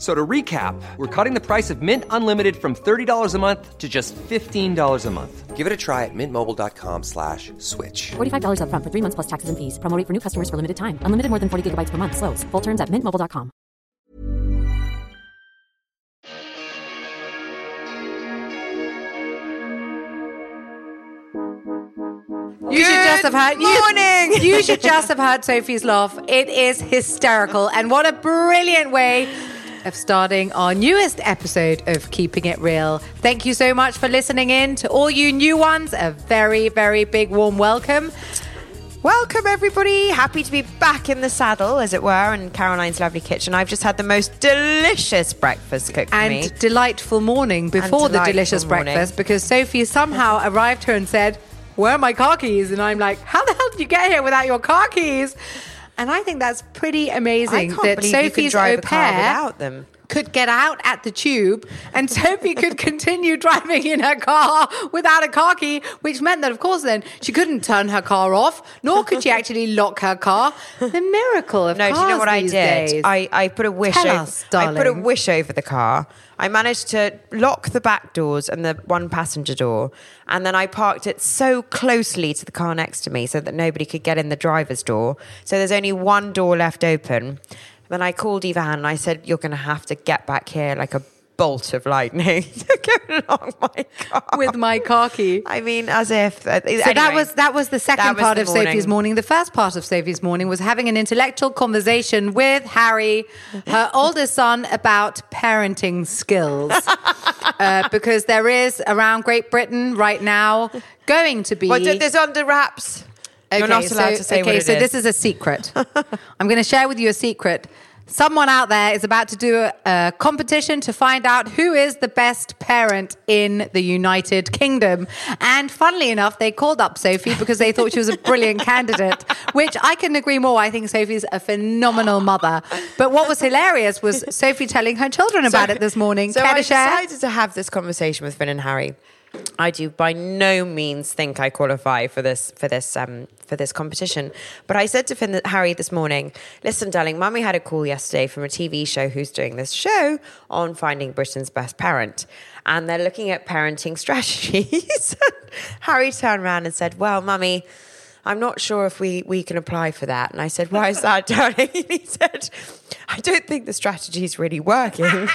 F- So to recap, we're cutting the price of Mint Unlimited from $30 a month to just $15 a month. Give it a try at mintmobile.com slash switch. $45 upfront for three months plus taxes and fees. Promo rate for new customers for limited time. Unlimited more than 40 gigabytes per month. Slows. Full terms at mintmobile.com. You should just have had you- morning. You, should just have had Sophie's laugh. It is hysterical, and what a brilliant way of starting our newest episode of Keeping It Real. Thank you so much for listening in. To all you new ones, a very, very big warm welcome. Welcome, everybody. Happy to be back in the saddle, as it were, in Caroline's lovely kitchen. I've just had the most delicious breakfast cooked for and me. delightful morning before the delicious morning. breakfast because Sophie somehow arrived here and said, Where are my car keys? And I'm like, How the hell did you get here without your car keys? And I think that's pretty amazing that believe you can Sophie's drive au pair without them. could get out at the tube and Sophie could continue driving in her car without a car key, which meant that, of course, then she couldn't turn her car off, nor could she actually lock her car. The miracle of No, do you know what I did? days. I, I put a wish Tell over. us, I put a wish over the car. I managed to lock the back doors and the one passenger door, and then I parked it so closely to the car next to me so that nobody could get in the driver's door. So there's only one door left open. Then I called Eva Han and I said, "You're going to have to get back here like a bolt of lightning to go along my car with my car key. I mean, as if. uh, So that was that was the second was part the of Sophie's morning. morning. The first part of Sophie's morning was having an intellectual conversation with Harry, her oldest son, about parenting skills. uh, because there is around Great Britain right now going to be. Well, there's under wraps. You're not allowed so, to say okay, so is. this is a secret. I'm going to share with you a secret. Someone out there is about to do a, a competition to find out who is the best parent in the United Kingdom. And funnily enough, they called up Sophie because they thought she was a brilliant candidate, which I couldn't agree more. I think Sophie's a phenomenal mother. But what was hilarious was Sophie telling her children about it this morning. So Care I to decided to have this conversation with Finn and Harry. I do by no means think I qualify for this for this um, for this competition. But I said to Finn Harry this morning, listen, darling, mummy had a call yesterday from a TV show who's doing this show on finding Britain's best parent. And they're looking at parenting strategies. Harry turned around and said, Well, mummy, I'm not sure if we, we can apply for that. And I said, Why is that, darling? And he said, I don't think the strategy is really working. and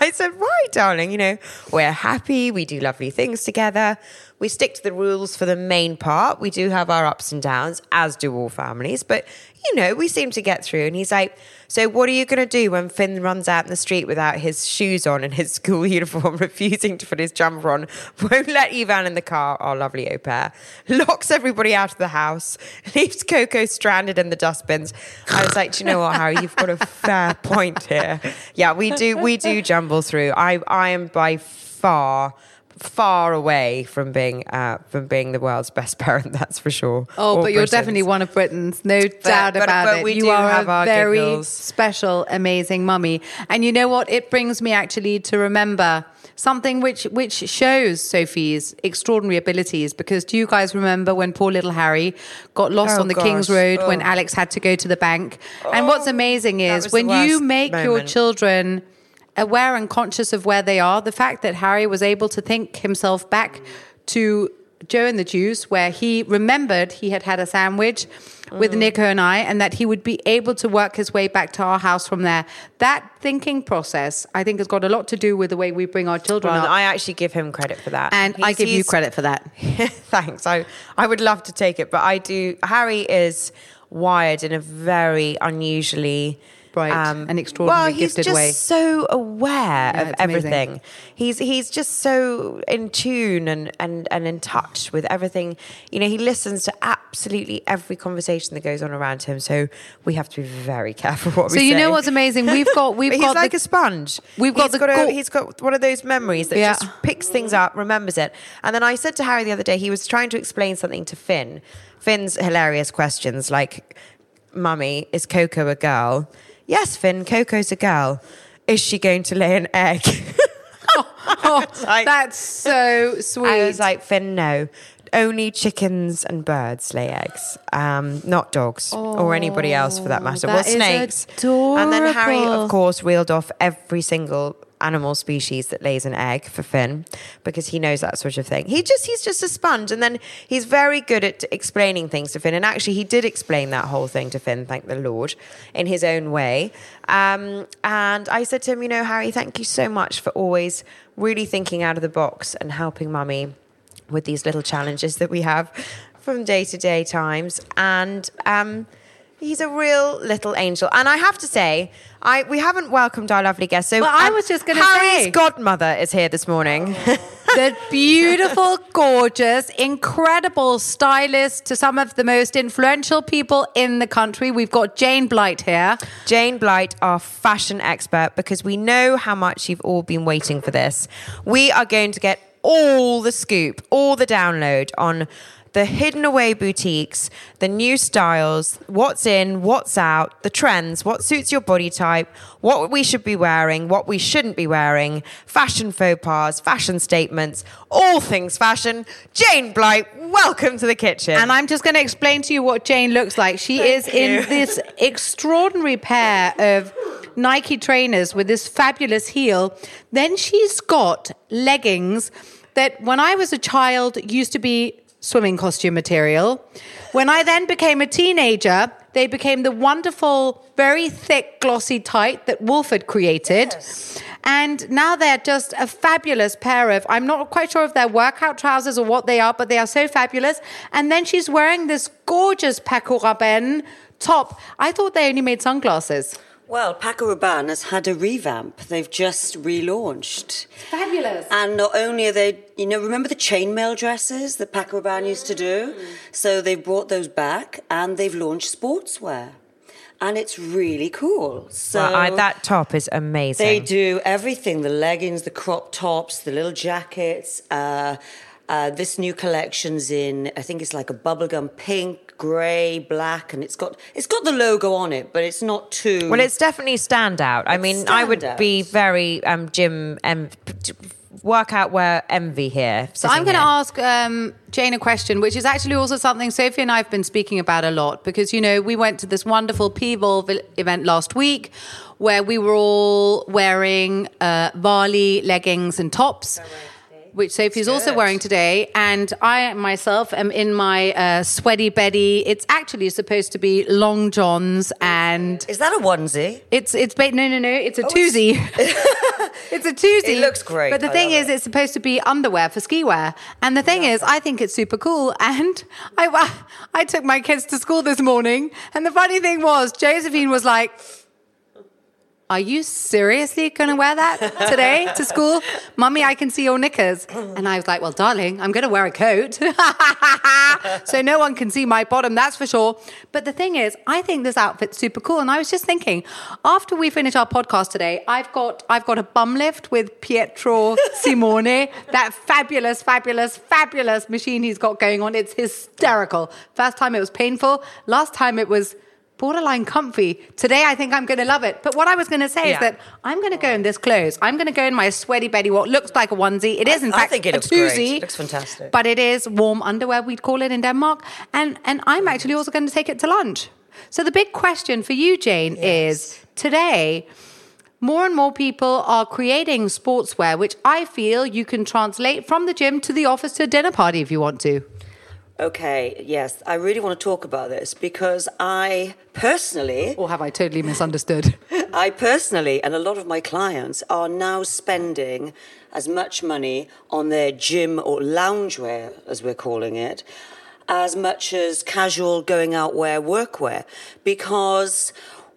I said, Why, darling? You know, we're happy. We do lovely things together. We stick to the rules for the main part. We do have our ups and downs, as do all families. But, you know, we seem to get through. And he's like, So what are you going to do when Finn runs out in the street without his shoes on and his school uniform, refusing to put his jumper on, won't let Ivan in the car, our lovely au pair, locks everybody out of the house, leaves Coco stranded in the dustbins? I was like, Do you know what, Harry? You've got a fair point here. Yeah, we do, we do jumble through. I, I am by far far away from being uh, from being the world's best parent that's for sure Oh, but you're definitely one of Britain's, no doubt but- about but it. we you do are have a our very giggles. special, amazing mummy. And you know what? It brings me actually to remember something which which shows Sophie's extraordinary abilities. Because do you guys remember when poor little Harry got lost Oh, on the King's gosh. Road when Oh. Alex had to go to the bank? and what's amazing is when you make your children aware and conscious of where they are, the fact that Harry was able to think himself back to Joe and the Juice, where he remembered he had had a sandwich with Mm. Nico and I, and that he would be able to work his way back to our house from there. That thinking process, I think, has got a lot to do with the way we bring our children well, up. I actually give him credit for that and I give you credit for that. Thanks. I, I would love to take it, but I do. Harry is wired in a very unusually Right, um, an extraordinarily gifted way. well, he's just way. so aware Yeah, of it's amazing. everything. He's he's just so in tune and, and and in touch with everything. You know, he listens to absolutely every conversation that goes on around him. So we have to be very careful what we So say. you know what's amazing? We've got we've got like the, a sponge. We've got He's the got go- a, he's got one of those memories that Yeah. just picks things up, remembers it. And then I said to Harry the other day, he was trying to explain something to Finn. Finn's hilarious questions like, "Mummy, is Coco a girl?" Yes, Finn, Coco's a girl. Is she going to lay an egg? Oh, like- that's so sweet. I was like, Finn, no. Only chickens and birds lay eggs, um, not dogs or anybody else for that matter. that well, snakes. And then Harry, of course, reeled off every single animal species that lays an egg for Finn because he knows that sort of thing. He just he's just a sponge, and then he's very good at explaining things to Finn. And actually, he did explain that whole thing to Finn, thank the Lord, in his own way. Um, and I said to him, you know, Harry, thank you so much for always really thinking out of the box and helping Mummy with these little challenges that we have from day to day times. And um, he's a real little angel. And I have to say, I we haven't welcomed our lovely guest. So Well, I um, was just gonna say Harry's godmother is here this morning. the beautiful, gorgeous, incredible stylist to some of the most influential people in the country. We've got Jane Blight here. Jane Blight, our fashion expert, because we know how much you've all been waiting for this. We are going to get all the scoop, all the download on the hidden away boutiques, the new styles, what's in, what's out, the trends, what suits your body type, what we should be wearing, what we shouldn't be wearing, fashion faux pas, fashion statements, all things fashion. Jane Blight, welcome to the kitchen. And I'm just going to explain to you what Jane looks like. She is in this extraordinary pair of Nike trainers with this fabulous heel. Then she's got leggings that when I was a child used to be swimming costume material. When I then became a teenager, they became the wonderful, very thick, glossy tight that Wolf had created. And now they're just a fabulous pair of, I'm not quite sure if they're workout trousers or what they are, but they are so fabulous. And then she's wearing this gorgeous Paco Rabanne top. I thought they only made sunglasses. Well, Paco Rabanne has had a revamp. They've just relaunched. Fabulous. And not only are they, you know, remember the chainmail dresses that Paco Rabanne used to do? So they've brought those back and they've launched sportswear. And it's really cool. So Well, I- that top is amazing. they do everything the leggings, the crop tops, the little jackets. Uh, uh, this new collection's in, I think it's like a bubblegum pink, grey, black, and it's got it's got the logo on it, but it's not too. Well, it's definitely standout. I mean, I would standout. be very um, gym um, workout wear envy here. So I'm going to ask um, Jane a question, which is actually also something Sophie and I have been speaking about a lot because, you know, we went to this wonderful P-Volve event last week where we were all wearing uh, Varley leggings and tops. Which Sophie's also wearing today, and I myself am in my uh, sweaty Betty. It's actually supposed to be long johns, and Is that a onesie? it's it's ba- no no no. It's a twosie. it's a twosie. It looks great. But the I thing is, it. it's supposed to be underwear for ski wear. And the thing is, I think it's super cool. And I I took my kids to school this morning, and the funny thing was, Josephine was like. Are you seriously going to wear that today to school? Mummy, I can see your knickers. And I was like, well, darling, I'm going to wear a coat. so no one can see my bottom, that's for sure. But the thing is, I think this outfit's super cool. And I was just thinking, after we finish our podcast today, I've got I've got a bum lift with Pietro Simone, that fabulous, fabulous, fabulous machine he's got going on. It's hysterical. First time it was painful. Last time it was borderline comfy. Today, I think I'm going to love it. But what I was going to say Yeah. is that I'm going to go in this clothes. I'm going to go in my sweaty Betty, what looks like a onesie. It is, in I fact, think it a looks great. twosie. It looks fantastic. But it is warm underwear, we'd call it in Denmark. And, and I'm mm. actually also going to take it to lunch. So the big question for you, Jane, is today, more and more people are creating sportswear, which I feel you can translate from the gym to the office to a dinner party if you want to. Okay, yes, I really want to talk about this because I personally, Or have I totally misunderstood? I personally, and a lot of my clients are now spending as much money on their gym or loungewear, as we're calling it, as much as casual going out wear, workwear, because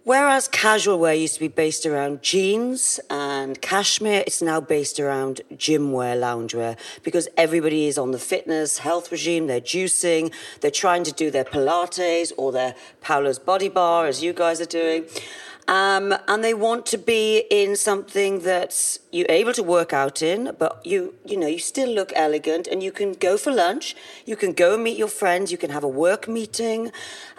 Whereas casual wear used to be based around jeans and cashmere, it's now based around gym wear, loungewear, because everybody is on the fitness, health regime, they're juicing, they're trying to do their Pilates or their Paolo's Body Bar, as you guys are doing. Um, and they want to be in something that you're able to work out in, but you you know you still look elegant, and you can go for lunch, you can go and meet your friends, you can have a work meeting,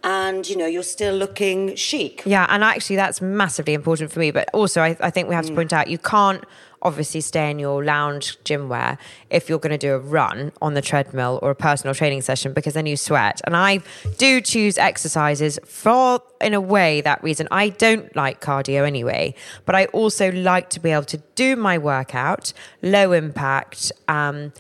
and you know you're still looking chic. Yeah, and actually that's massively important for me. But also, I, I think we have to point out you can't obviously stay in your lounge gym wear if you're going to do a run on the treadmill or a personal training session because then you sweat. And I do choose exercises for, in a way, that reason. I don't like cardio anyway, but I also like to be able to do my workout, low impact. Um,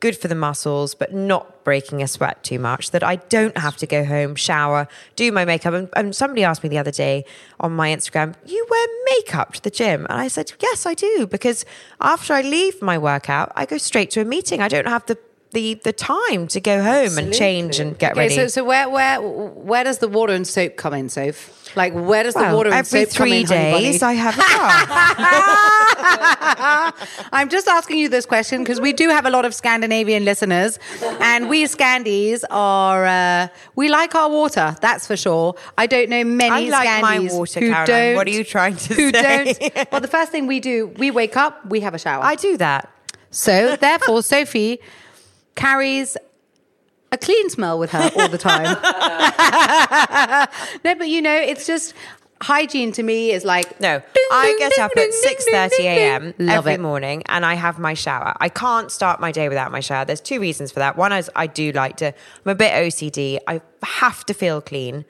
good for the muscles, but not breaking a sweat too much. That I don't have to go home, shower, do my makeup. And, and, somebody asked me the other day on my Instagram, You wear makeup to the gym? And I said, Yes, I do. Because after I leave my workout, I go straight to a meeting. I don't have the the, the time to go home Absolutely. and change and get okay, ready. So, so where where where does the water and soap come in, Soph? Like where does well, the water and soap come in? Every Three days, I have a bath. I'm just asking you this question because we do have a lot of Scandinavian listeners, and we Scandies are uh, we like our water. That's for sure. I don't know many I like Scandies my water, who Caroline. don't. What are you trying to who say? don't? Well, the first thing we do, we wake up, we have a shower. I do that. So therefore, Sophie carries a clean smell with her all the time. no, but you know, it's just hygiene to me is like no. I get up at six thirty a.m. every it. morning and I have my shower. I can't start my day without my shower. There's two reasons for that. One is I do like to. I'm a bit OCD. I have to feel clean.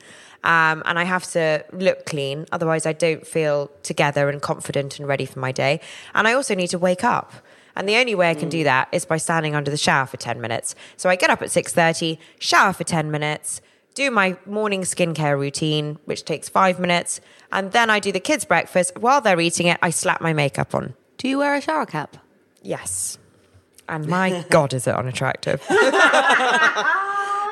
Um, and I have to look clean, otherwise I don't feel together and confident and ready for my day. And I also need to wake up. And the only way I can do that is by standing under the shower for 10 minutes. So I get up at 6:30, shower for 10 minutes, do my morning skincare routine, which takes 5 minutes, and then I do the kids breakfast. While they're eating it, I slap my makeup on. Do you wear a shower cap? Yes. And my god is it unattractive.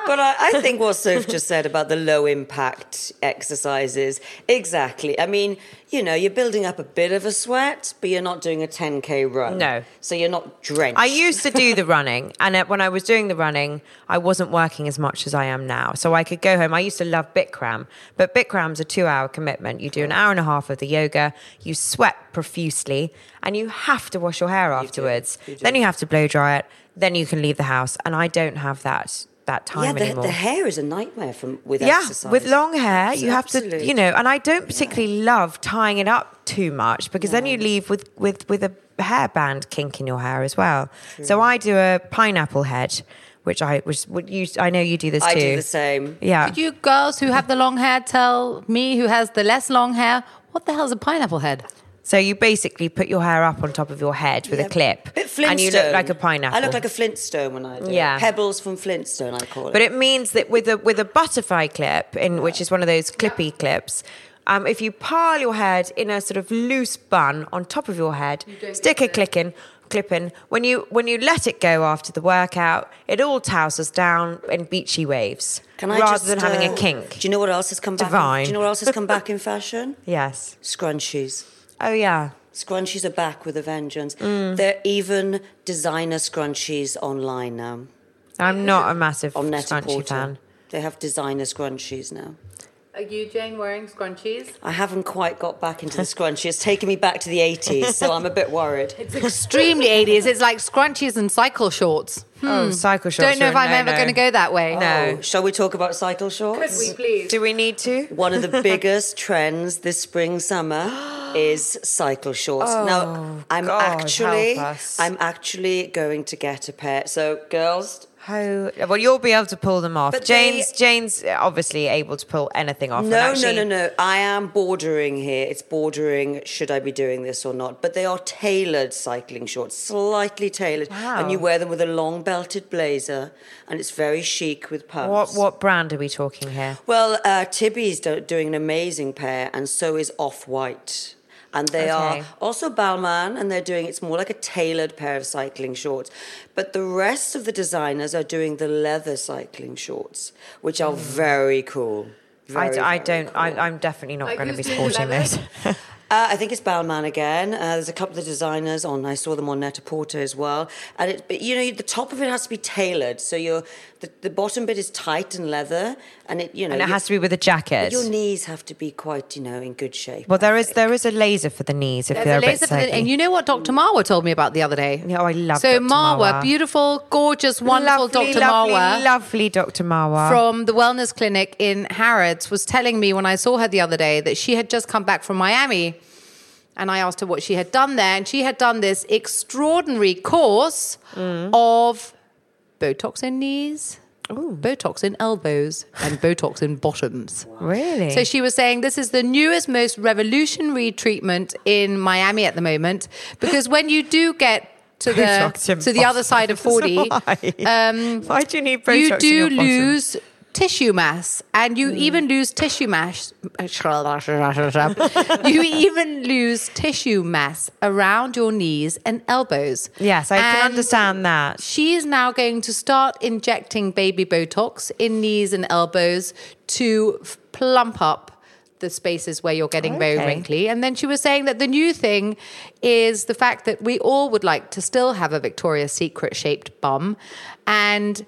But I, I think what Soph just said about the low impact exercises, exactly. I mean, you know, you're building up a bit of a sweat, but you're not doing a 10K run. No. So you're not drenched. I used to do the running, and when I was doing the running, I wasn't working as much as I am now. So I could go home. I used to love Bikram, but Bikram's a two hour commitment. You do an hour and a half of the yoga, you sweat profusely, and you have to wash your hair afterwards. You do. You do. Then you have to blow dry it, then you can leave the house. And I don't have that that time yeah, the, anymore. the hair is a nightmare from with yeah, exercise. with long hair, you have Absolutely. to, you know, and I don't particularly love tying it up too much because then you leave with with with a hairband kink in your hair as well. So I do a pineapple head, which I which would you I know you do this I too. do the same. Yeah. Could you girls who have the long hair tell me who has the less long hair, what the hell's a pineapple head? So you basically put your hair up on top of your head with a clip, Bit and you look like a pineapple. I look like a Flintstone when I do. it. Yeah. Pebbles from Flintstone, I call it. But it means that with a with a butterfly clip, in which is one of those clippy clips, um, if you pile your head in a sort of loose bun on top of your head, stick a click in, clip in. When you when you let it go after the workout, it all tousles down in beachy waves, Can I rather just, than having uh, a kink. Do you know what else has come back? Divine. Do you know what else has come back in fashion? Yes. Scrunchies. Oh yeah. Scrunchies are back with a vengeance. Mm. There are even designer scrunchies online now I'm not a massive on scrunchy Net-a-Porter. fan. They have designer scrunchies now. Are you, Jane, wearing scrunchies? I haven't quite got back into the scrunchie. It's taken me back to the 80s, so I'm a bit worried. It's extremely 80s. It's like scrunchies and cycle shorts. Oh, hmm. cycle shorts. Don't know if I'm ever no-no. going to go that way. Oh, no. Oh, shall we talk about cycle shorts? please? Do we need to? One of the biggest trends this spring summer is cycle shorts. Oh, now, I'm Oh, God, actually. I'm actually going to get a pair. So, girls, How well you'll be able to pull them off. But they- Jane's Jane's obviously able to pull anything off. No, actually- no, no, no. I am bordering here. It's bordering. Should I be doing this or not? But they are tailored cycling shorts, slightly tailored, and you wear them with a long belted blazer, and it's very chic with pumps. What what brand are we talking here? Well, uh, Tibi's do- doing an amazing pair, and so is Off White and they okay. are also Balmain, and they're doing it's more like a tailored pair of cycling shorts. But the rest of the designers are doing the leather cycling shorts, which are mm. very cool. Very, don't. Cool. I, am definitely not like going to be sporting this. uh, I think it's Balmain again. Uh, there's a couple of designers on. I saw them on Net-a-Porter as well. And it, but you know, the top of it has to be tailored, so you're the, the bottom bit is tight and leather, and it you know and it has to be with a jacket. Your knees have to be quite you know in good shape. Well, there is there is a laser for the knees if There's they're a, a bit. The, and you know what Dr. Marwa told me about the other day? Yeah, oh, I love so Dr. Marwa, Marwa, beautiful, gorgeous, wonderful lovely, Dr. Lovely, Marwa, lovely Dr. Marwa from the wellness clinic in Harrods was telling me when I saw her the other day that she had just come back from Miami. And I asked her what she had done there. And she had done this extraordinary course mm. of Botox in knees. Ooh. Botox in elbows and Botox in bottoms. Really? So she was saying this is the newest, most revolutionary treatment in Miami at the moment because when you do get to the to the other side of forty, um, why? Um, why do you need Botox? You do lose tissue mass, and you mm. even lose tissue mass. you even lose tissue mass around your knees and elbows. Yes, I and can understand that. She is now going to start injecting baby Botox in knees and elbows to plump up the spaces where you're getting okay. very wrinkly. And then she was saying that the new thing is the fact that we all would like to still have a Victoria's Secret shaped bum and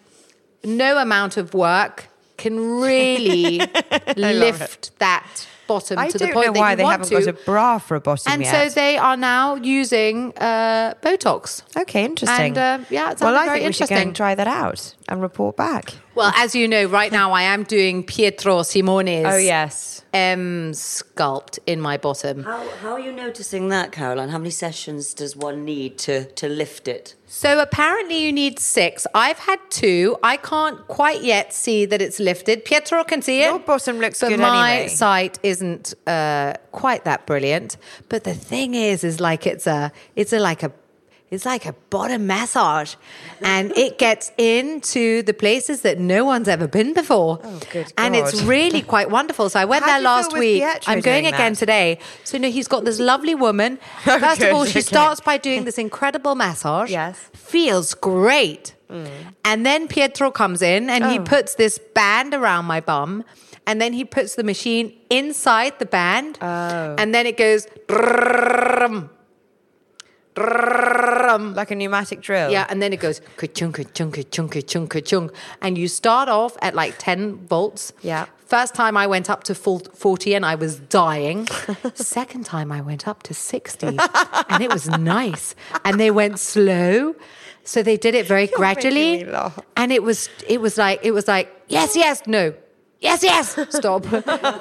no amount of work can really lift that bottom I to the point know why they, haven't to. got a bra for a bottom and yet. so they are now using uh, Botox. Okay, interesting. And, uh, yeah, well, I think we should go and try that out and report back. Well, as you know, right now I am doing Pietro Simone's. Oh yes. Emsculpt in my bottom. How, how are you noticing that, Caroline? How many sessions does one need to to lift it? So apparently you need six. I've had two. I can't quite yet see that it's lifted. Pietro can see it. Your bottom looks but good my anyway. sight isn't uh, quite that brilliant. But the thing is, is like it's a it's a like a it's like a bottom massage. And it gets into the places that no one's ever been before. Oh, and it's really quite wonderful. So I went How there last week. Pietro I'm going again that? today. So, you know, he's got this lovely woman. First of all, she okay. starts by doing this incredible massage. Yes. Feels great. Mm. And then Pietro comes in and oh. he puts this band around my bum and then he puts the machine inside the band, oh. and then it goes like a pneumatic drill. Yeah, and then it goes ka-chung, ka-chung, ka-chung, ka-chung, ka-chung. And you start off at like 10 volts. Yeah. First time I went up to 40 and I was dying. Second time I went up to 60 and it was nice. And they went slow. So they did it very You're gradually. And it was it was like it was like yes, yes, no. Yes, yes, stop.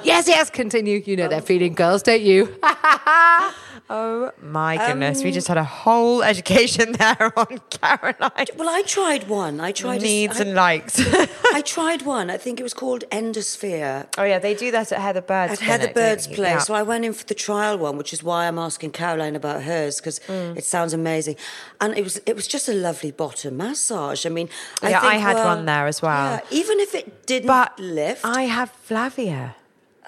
yes, yes, continue. You know they're feeding girls, don't you? Oh my um, goodness, we just had a whole education there on Caroline. Well, I tried one. I tried a- Needs I- and likes. I tried one. I think it was called Endosphere. oh yeah, they do that at Heather Bird's. At Heather Bird's place. Yeah. So I went in for the trial one, which is why I'm asking Caroline about hers because Mm. it sounds amazing. And it was it was just a lovely bottom massage. I mean, I Yeah, think, I had well, one uh, there as well. yeah, even if it didn't but lift, I have Flavia,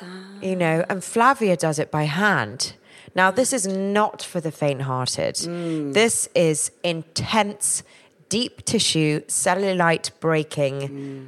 ah. you know, and Flavia does it by hand. Now, this is not for the faint-hearted. Mm. This is intense, deep tissue, cellulite breaking, Mm.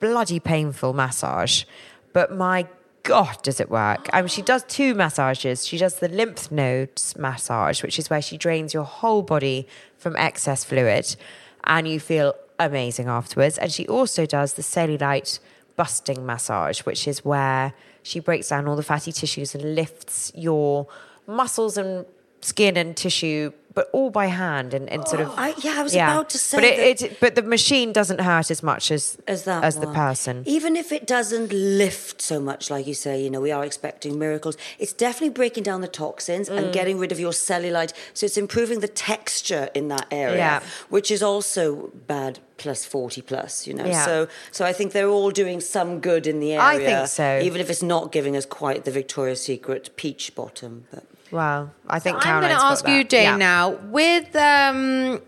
bloody painful massage. But my God, does it work? I mean, she does two massages. She does the lymph nodes massage, which is where she drains your whole body from excess fluid, and you feel amazing afterwards. And she also does the cellulite busting massage, which is where she breaks down all the fatty tissues and lifts your muscles and skin and tissue, but all by hand and, and sort of. I- yeah, I was about to say but it, it, but the machine doesn't hurt as much as as that as the person. Even if it doesn't lift so much, like you say, you know, we are expecting miracles. It's definitely breaking down the toxins Mm. and getting rid of your cellulite. So it's improving the texture in that area, Yeah. which is also bad plus 40 plus, you know. Yeah. So so I think they're all doing some good in the area. I think so. Even if it's not giving us quite the Victoria's Secret peach bottom. But Well, I think I'm going to ask you. Jane, Yeah. now with um,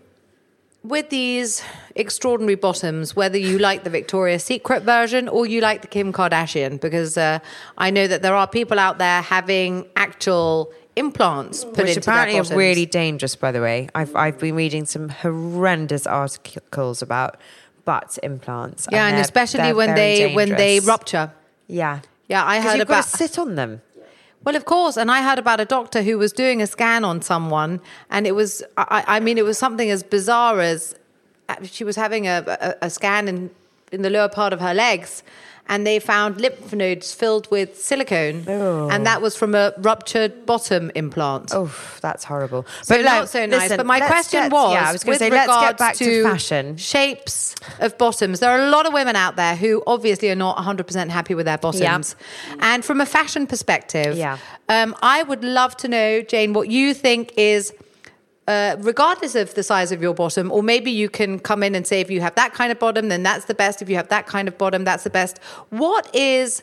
with these extraordinary bottoms, whether you like the Victoria's Secret version or you like the Kim Kardashian, because uh, I know that there are people out there having actual implants put Which into apparently their are really dangerous, by the way. I've I've been reading some horrendous articles about butt implants. yeah, and they're- especially when they when they rupture. Yeah. Yeah, I heard you've got about- to sit on them. Well, of course. And I heard about a doctor who was doing a scan on someone, and it was, I, I mean, it was something as bizarre as uh, she was having a, a, a scan in, in the lower part of her legs, and they found lymph nodes filled with silicone, and that was from a ruptured bottom implant. Oh, that's horrible. So but not like, so nice. listen, but my question get- was, yeah, I was going to say, let's get regards back to, fashion. shapes of bottoms. There are a lot of women out there who obviously are not 100% happy with their bottoms. yeah. And from a fashion perspective, Yeah. um, I would love to know, Jane, what you think is. Uh, regardless of the size of your bottom, or maybe you can come in and say if you have that kind of bottom, then that's the best. If you have that kind of bottom, that's the best. What is,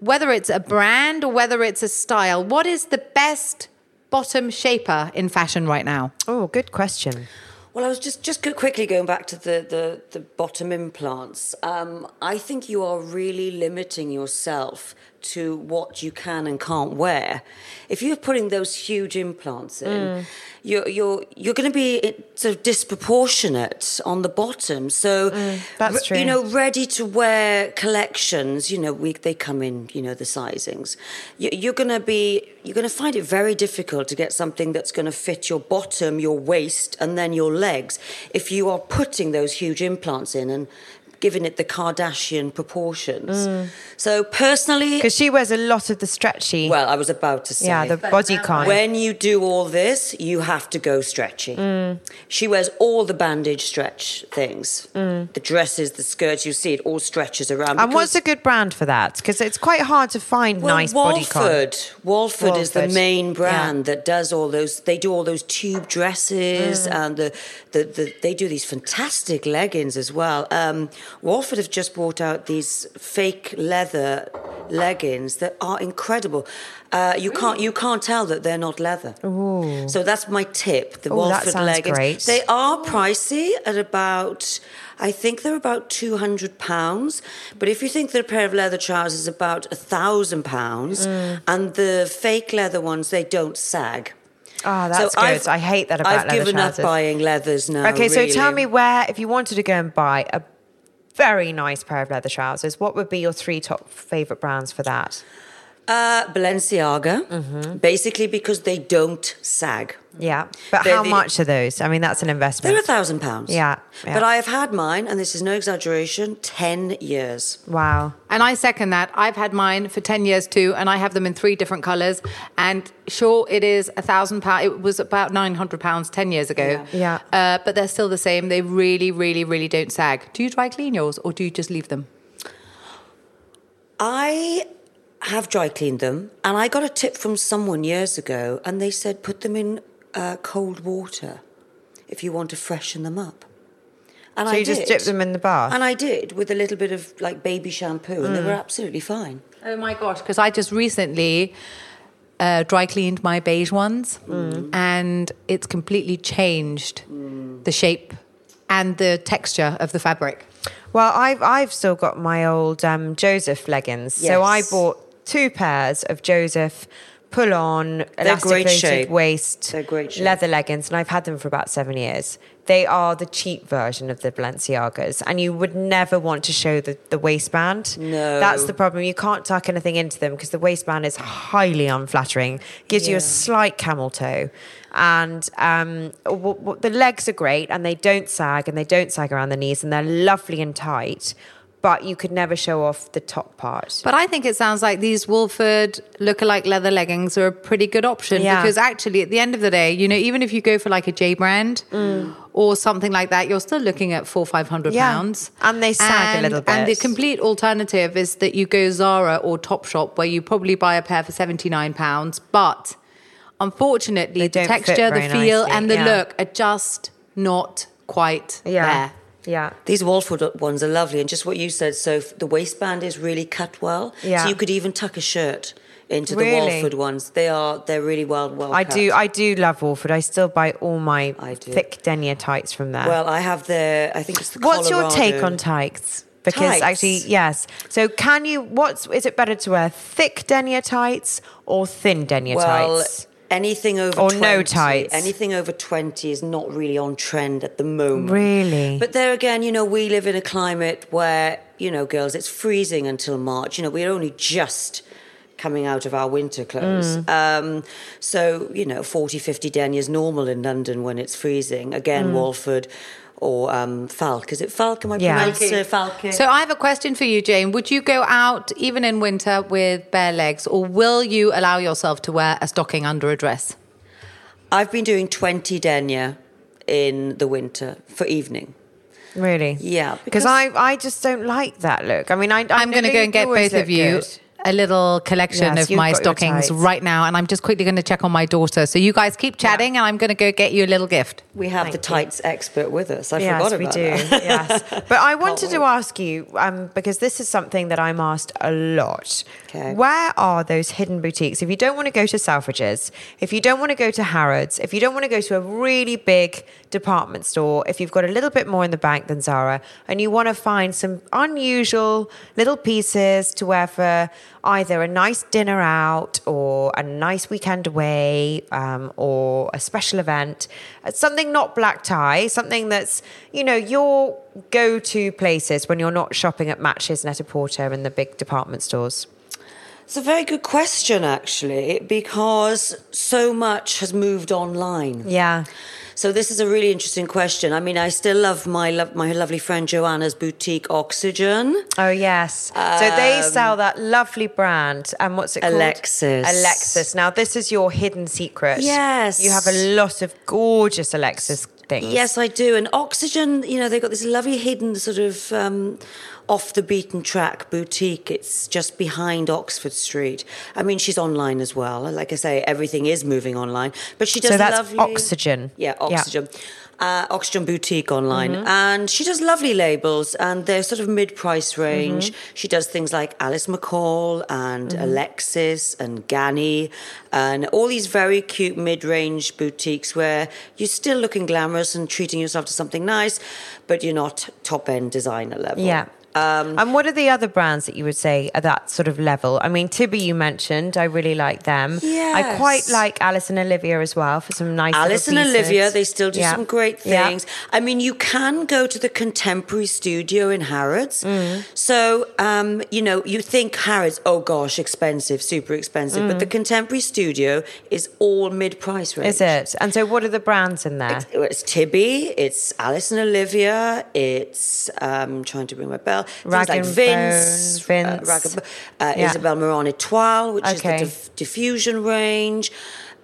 whether it's a brand or whether it's a style, what is the best bottom shaper in fashion right now? Oh, good question. Well, I was just just quickly going back to the the, the bottom implants. Um, I think you are really limiting yourself to what you can and can't wear. If you're putting those huge implants in, you're you're you're going to be eh, sort of disproportionate on the bottom. So that's re- true. You know, ready to wear collections. You know, we they come in. You know, the sizings. You, you're going to be you're going to find it very difficult to get something that's going to fit your bottom, your waist, and then your legs if you are putting those huge implants in and giving it the Kardashian proportions. So personally, Because she wears a lot of the stretchy. well, I was about to say, yeah, the bodycon. when you do all this, you have to go stretchy. She wears all the bandage stretch things, the dresses, the skirts. You see it all stretches around. and what's a good brand for that? Because it's quite hard to find well, nice bodycon. Wolford. Wolford is the Wolford. main Yeah. brand that does all those. They do all those tube dresses, Mm. and the, the, the they do these fantastic leggings as well. Um, Wolford have just brought out these fake leather leggings that are incredible. Uh, you can't you can't tell that they're not leather. So that's my tip. The Ooh, Wolford leggings. great. They are pricey at about. I think they're about two hundred pounds. But if you think that a pair of leather trousers is about a thousand pounds, Mm. and the fake leather ones they don't sag. Oh, that's good. I hate that about I've leather given trousers. up buying leathers now. Okay, so tell me where, if you wanted to go and buy a very nice pair of leather trousers, what would be your three top favorite brands for that? Uh, Balenciaga, Mm-hmm. basically because they don't sag. Yeah, but They're how the- much are those? I mean, that's an investment. They're a thousand pounds. Yeah, yeah. But I have had mine, and this is no exaggeration, 10 years. wow. And I second that. I've had mine for 10 years too, and I have them in three different colours. And sure, it is a thousand pounds. It was about 900 pounds 10 years ago. Yeah. Uh, but they're still the same. They really, really, really don't sag. Do you dry clean yours or do you just leave them? I have dry cleaned them, and I got a tip from someone years ago, and they said put them in uh, cold water if you want to freshen them up. And So I you just did. dip them in the bath? And I did with a little bit of like baby shampoo, and they were absolutely fine. Oh my gosh, because I just recently uh, dry cleaned my beige ones and it's completely changed the shape and the texture of the fabric. Well, I've I've still got my old um, Joseph leggings. So I bought two pairs of Joseph pull on elasticated waist great leather leggings, and I've had them for about seven years. They are the cheap version of the Balenciagas, and you would never want to show the, the waistband. No. that's the problem. You can't tuck anything into them because the waistband is highly unflattering. Gives you a slight camel toe, and um, w- w- the legs are great, and they don't sag, and they don't sag around the knees, and they're lovely and tight. But you could never show off the top part. But I think it sounds like these Wolford lookalike leather leggings are a pretty good option Yeah. because actually, at the end of the day, you know, even if you go for like a J brand or something like that, you're still looking at four, five hundred Mm. Yeah. pounds, And they sag a little bit. And the complete alternative is that you go Zara or Topshop, where you probably buy a pair for seventy nine pounds, but unfortunately, the texture, the feel, nicely, and the yeah. look are just not quite yeah, there. Yeah. These Wolford ones are lovely, and just what you said. So the waistband is really cut well. Yeah. So you could even tuck a shirt into the Really? Wolford ones. They are they're really well well. I cut. do. I do love Wolford. I still buy all my thick denier tights from there. Well, I have the. I think it's the. What's your take on tights? Because Tights? actually, yes. So, can you? What's is it better to wear thick denier tights or thin denier Well, tights? Anything over Or 20, no tights? Anything over twenty is not really on trend at the moment. Really? But there again, you know, we live in a climate where you know, girls, it's freezing until March. You know, we're only just coming out of our winter clothes. Mm. Um, so, you know, 40, 50 denier is normal in London when it's freezing. Again, Mm. Wolford or um, Falk. Is it Falk? Am I Yeah. pronouncing it Falke? So I have a question for you, Jane. Would you go out even in winter with bare legs, or will you allow yourself to wear a stocking under a dress? I've been doing 20 denier in the winter for evening. Really? Yeah, Because because- I, I just don't like that look. I mean, I, I I'm going to go and get both of you a little collection Yes, of my stockings right now, and I'm just quickly going to check on my daughter. So you guys keep chatting, and I'm going to go get you a little gift. We have the tights expert with us. I yes, forgot about we do. that. yes, but I wanted to ask you um, because this is something that I'm asked a lot. Okay. Where are those hidden boutiques? If you don't want to go to Selfridges, if you don't want to go to Harrods, if you don't want to go to a really big department store, if you've got a little bit more in the bank than Zara, and you want to find some unusual little pieces to wear for either a nice dinner out or a nice weekend away um, or a special event, uh, something not black tie, something that's, you know, your go to places when you're not shopping at Matches, Net-a-Porter, and the big department stores. It's a very good question, actually, because so much has moved online. Yeah. So this is a really interesting question. I mean, I still love my lo- my lovely friend Joanna's boutique Oxygen. Oh yes. so they sell that lovely brand. And what's it called? Alexis. Alexis. Now this is your hidden secret. Yes. You have a lot of gorgeous Alexis things. Yes, I do. And Oxygen, you know, they've got this lovely hidden sort of um, off the beaten track boutique. It's just behind Oxford Street. I mean, she's online as well. Like I say, everything is moving online. But she does So that's lovely Oxygen. Yeah, Yeah. Oxygen. Uh, Oxygen Boutique online. Mm-hmm. And she does lovely labels and they're sort of mid price range. Mm-hmm. She does things like Alice McCall and Alexis and Ganni and all these very cute mid range boutiques where you're still looking glamorous and treating yourself to something nice, but you're not top end designer level. Yeah. Um, and what are the other brands that you would say are that sort of level? I mean, Tibi, you mentioned. I really like them. Yes. I quite like Alice and Olivia as well for some nice. Alice and. Olivia, they still do Yeah. some great Yeah. things. I mean, you can go to the Contemporary Studio in Harrods. Mm. So, um, you know, you think Harrods, oh gosh, expensive, super expensive. But the Contemporary Studio is all mid price range. Mm. Is it? And so, what are the brands in there? It's, it's Tibi, it's Alice and Olivia, it's um, trying to ring my bell. Rag like Vince, Bone, uh, Rag uh, Yeah. Isabel Marant Etoile, which Okay. is the diff- diffusion range.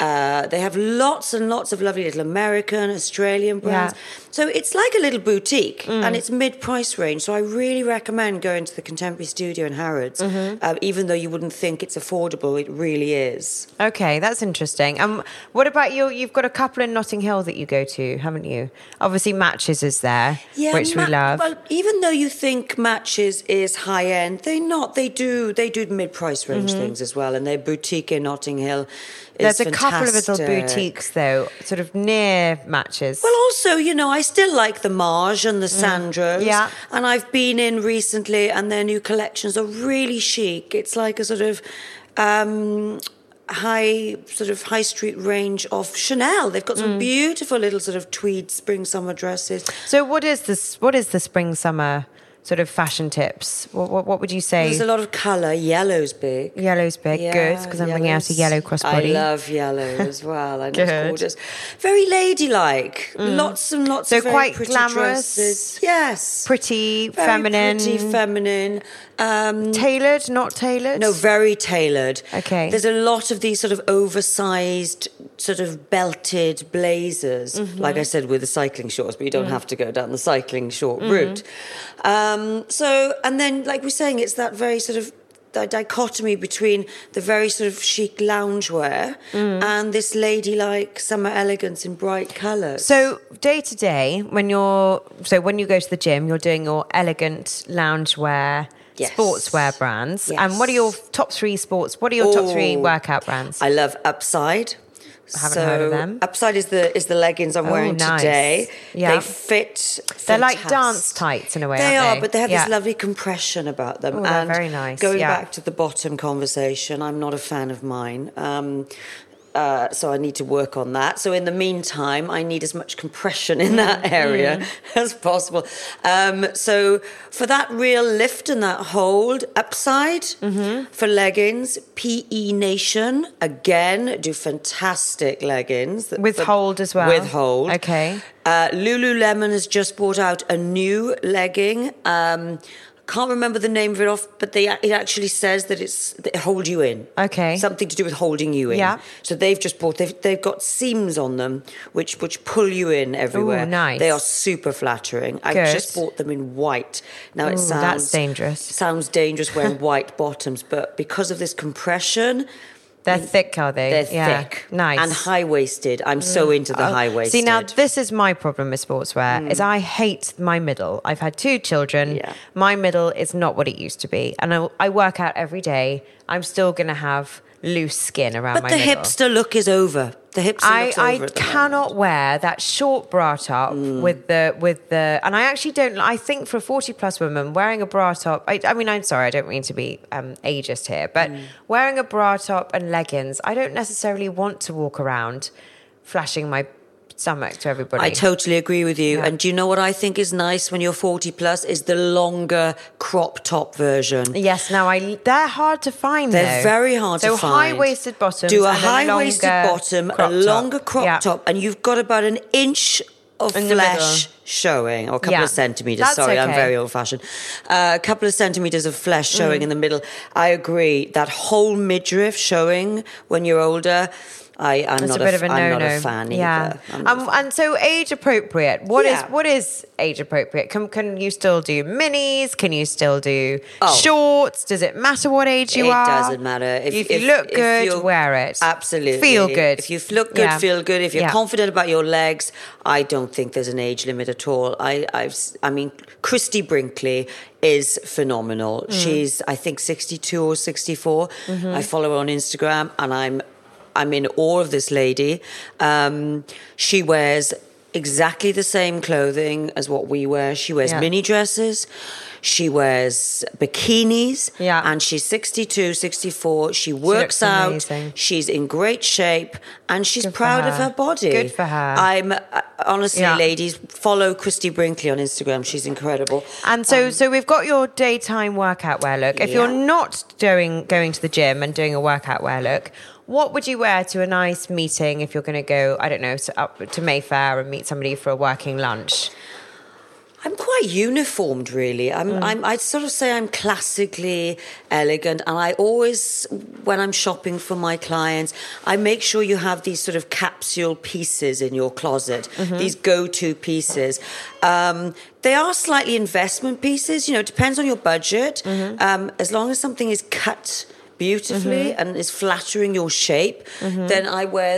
Uh, they have lots and lots of lovely little American, Australian brands. Yeah. So it's like a little boutique Mm. and it's mid price range. So I really recommend going to the Contemporary Studio in Harrods. Mm-hmm. Uh, even though you wouldn't think it's affordable, it really is. Okay, that's interesting. Um, what about you? You've got a couple in Notting Hill that you go to, haven't you? Obviously, Matches is there, yeah, which we love. Well, even though you think matches is high end, they're not. They do they do mid price range things as well, and they're boutique in Notting Hill. There's a couple of little boutiques though, sort of near Matches. Well, also, you know, I still like the Maje and the Sandros. Mm. Yeah. And I've been in recently, and their new collections are really chic. It's like a sort of. Um, high sort of high street range of Chanel. They've got Mm. some beautiful little sort of tweed spring summer dresses. so, what is this? What is the spring summer sort of fashion tips? What, what, what would you say? There's a lot of colour. Yellow's big. Yellow's big, good, because I'm bringing out a yellow crossbody. I love yellow as well. I know Good. it's gorgeous. Very ladylike. Lots and lots So of quite pretty glamorous? dresses. Yes. Pretty, Very feminine, Pretty, feminine. Um, tailored, not tailored. no, very tailored. Okay. There's a lot of these sort of oversized, sort of belted blazers, Mm-hmm. like I said, with the cycling shorts, but you don't have to go down the cycling short Mm-hmm. route. Um, so, and then, like we're saying, it's that very sort of the dichotomy between the very sort of chic loungewear Mm. and this ladylike summer elegance in bright colours. So day to day, when you're so when you go to the gym, you're doing your elegant loungewear, Yes. sportswear brands. And what are your top three sports? What are your top three workout brands? I love Upside. Haven't heard of them. Upside is the is the leggings I'm Oh, wearing nice. today. Yeah. They fit. They're like dance tights in a way, They are, they? but they have Yeah. this lovely compression about them. Oh, and very nice, Going yeah. back to the bottom conversation, I'm not a fan of mine. Um, Uh, so I need to work on that. So in the meantime, I need as much compression in that area as possible. Um, so for that real lift and that hold upside for leggings, PE Nation again do fantastic leggings With hold as well? With hold. Okay. Uh, Lululemon has just brought out a new legging. Um, can't remember the name of it off, but they it actually says that it's that it hold you in. Okay. something to do with holding you in. Yeah. So they've just bought they've they've got seams on them which which pull you in everywhere. nice. They are super flattering. I've just bought them in white. Now it sounds that's dangerous. Sounds dangerous wearing white bottoms, but because of this compression. They're mm. thick, are they? They're Yeah. thick, Nice. and high waisted. I'm so mm. into the Oh, high waisted. See now, this is my problem with sportswear. Mm. Is I hate my middle. I've had two children. Yeah. My middle is not what it used to be, and I, I work out every day. I'm still going to have loose skin around my But the middle. hipster look is over. The hipster I, I cannot. Mm. wear that short bra top with the with the and I actually don't I think for a 40 plus woman wearing a bra top I, I mean I'm sorry I don't mean to be um, ageist here but Mm. wearing a bra top and leggings I don't necessarily want to walk around flashing my stomach to everybody I totally agree with you. Yeah. And do you know what I think is nice when you're 40 plus is the longer crop top version. Yes, now I they're hard to find. They're though. very hard so to find. So high waisted bottoms. Do a high waisted bottom, a top. longer crop Yeah. top, and you've got about an inch of In flesh showing, or a couple Yeah. of centimeters. That's Sorry, I'm very old fashioned. Uh, a couple of centimeters of flesh Mm. showing in the middle. I agree. That whole midriff showing when you're older. I, I'm It's not a bit f- of a not a fan yeah. either. A Um, and so age appropriate. What is Yeah. what is age appropriate? Can can you still do minis? Can you still do Oh. shorts? Does it matter what age you it are? doesn't matter. If, you if- look if good, wear it. Absolutely. Feel good. If you look good, Yeah. feel good. If you're Yeah. confident about your legs, I don't think there's an age limit at all. I, I've, I mean, Christie Brinkley is phenomenal. Mm. She's, I think, 62 or 64. Mm-hmm. I follow her on Instagram, and I'm, I'm in awe of this lady. Um, she wears exactly the same clothing as what we wear. She wears Yeah. mini dresses. She wears bikinis. Yeah. And she's 62, 64. She works looks out. amazing. She's in great shape and she's Good proud of her. her body. Good for her. I'm uh, honestly, Yeah. ladies, follow Christie Brinkley on Instagram. She's incredible. And so, so we've got your daytime workout wear look. If you're Um, not doing going to the gym and doing a workout wear look, what would you wear to a nice meeting if you're going to go? I don't know, so up to Mayfair and meet somebody for a working lunch. I'm quite uniformed, really. I'm, Mm. I'm, I'd sort of say I'm classically elegant, and I always, when I'm shopping for my clients, I make sure you have these sort of capsule pieces in your closet, Mm-hmm. these go-to pieces. Um, they are slightly investment pieces. You know, it depends on your budget. Mm-hmm. Um, as long as something is cut beautifully and is flattering your shape, then I wear.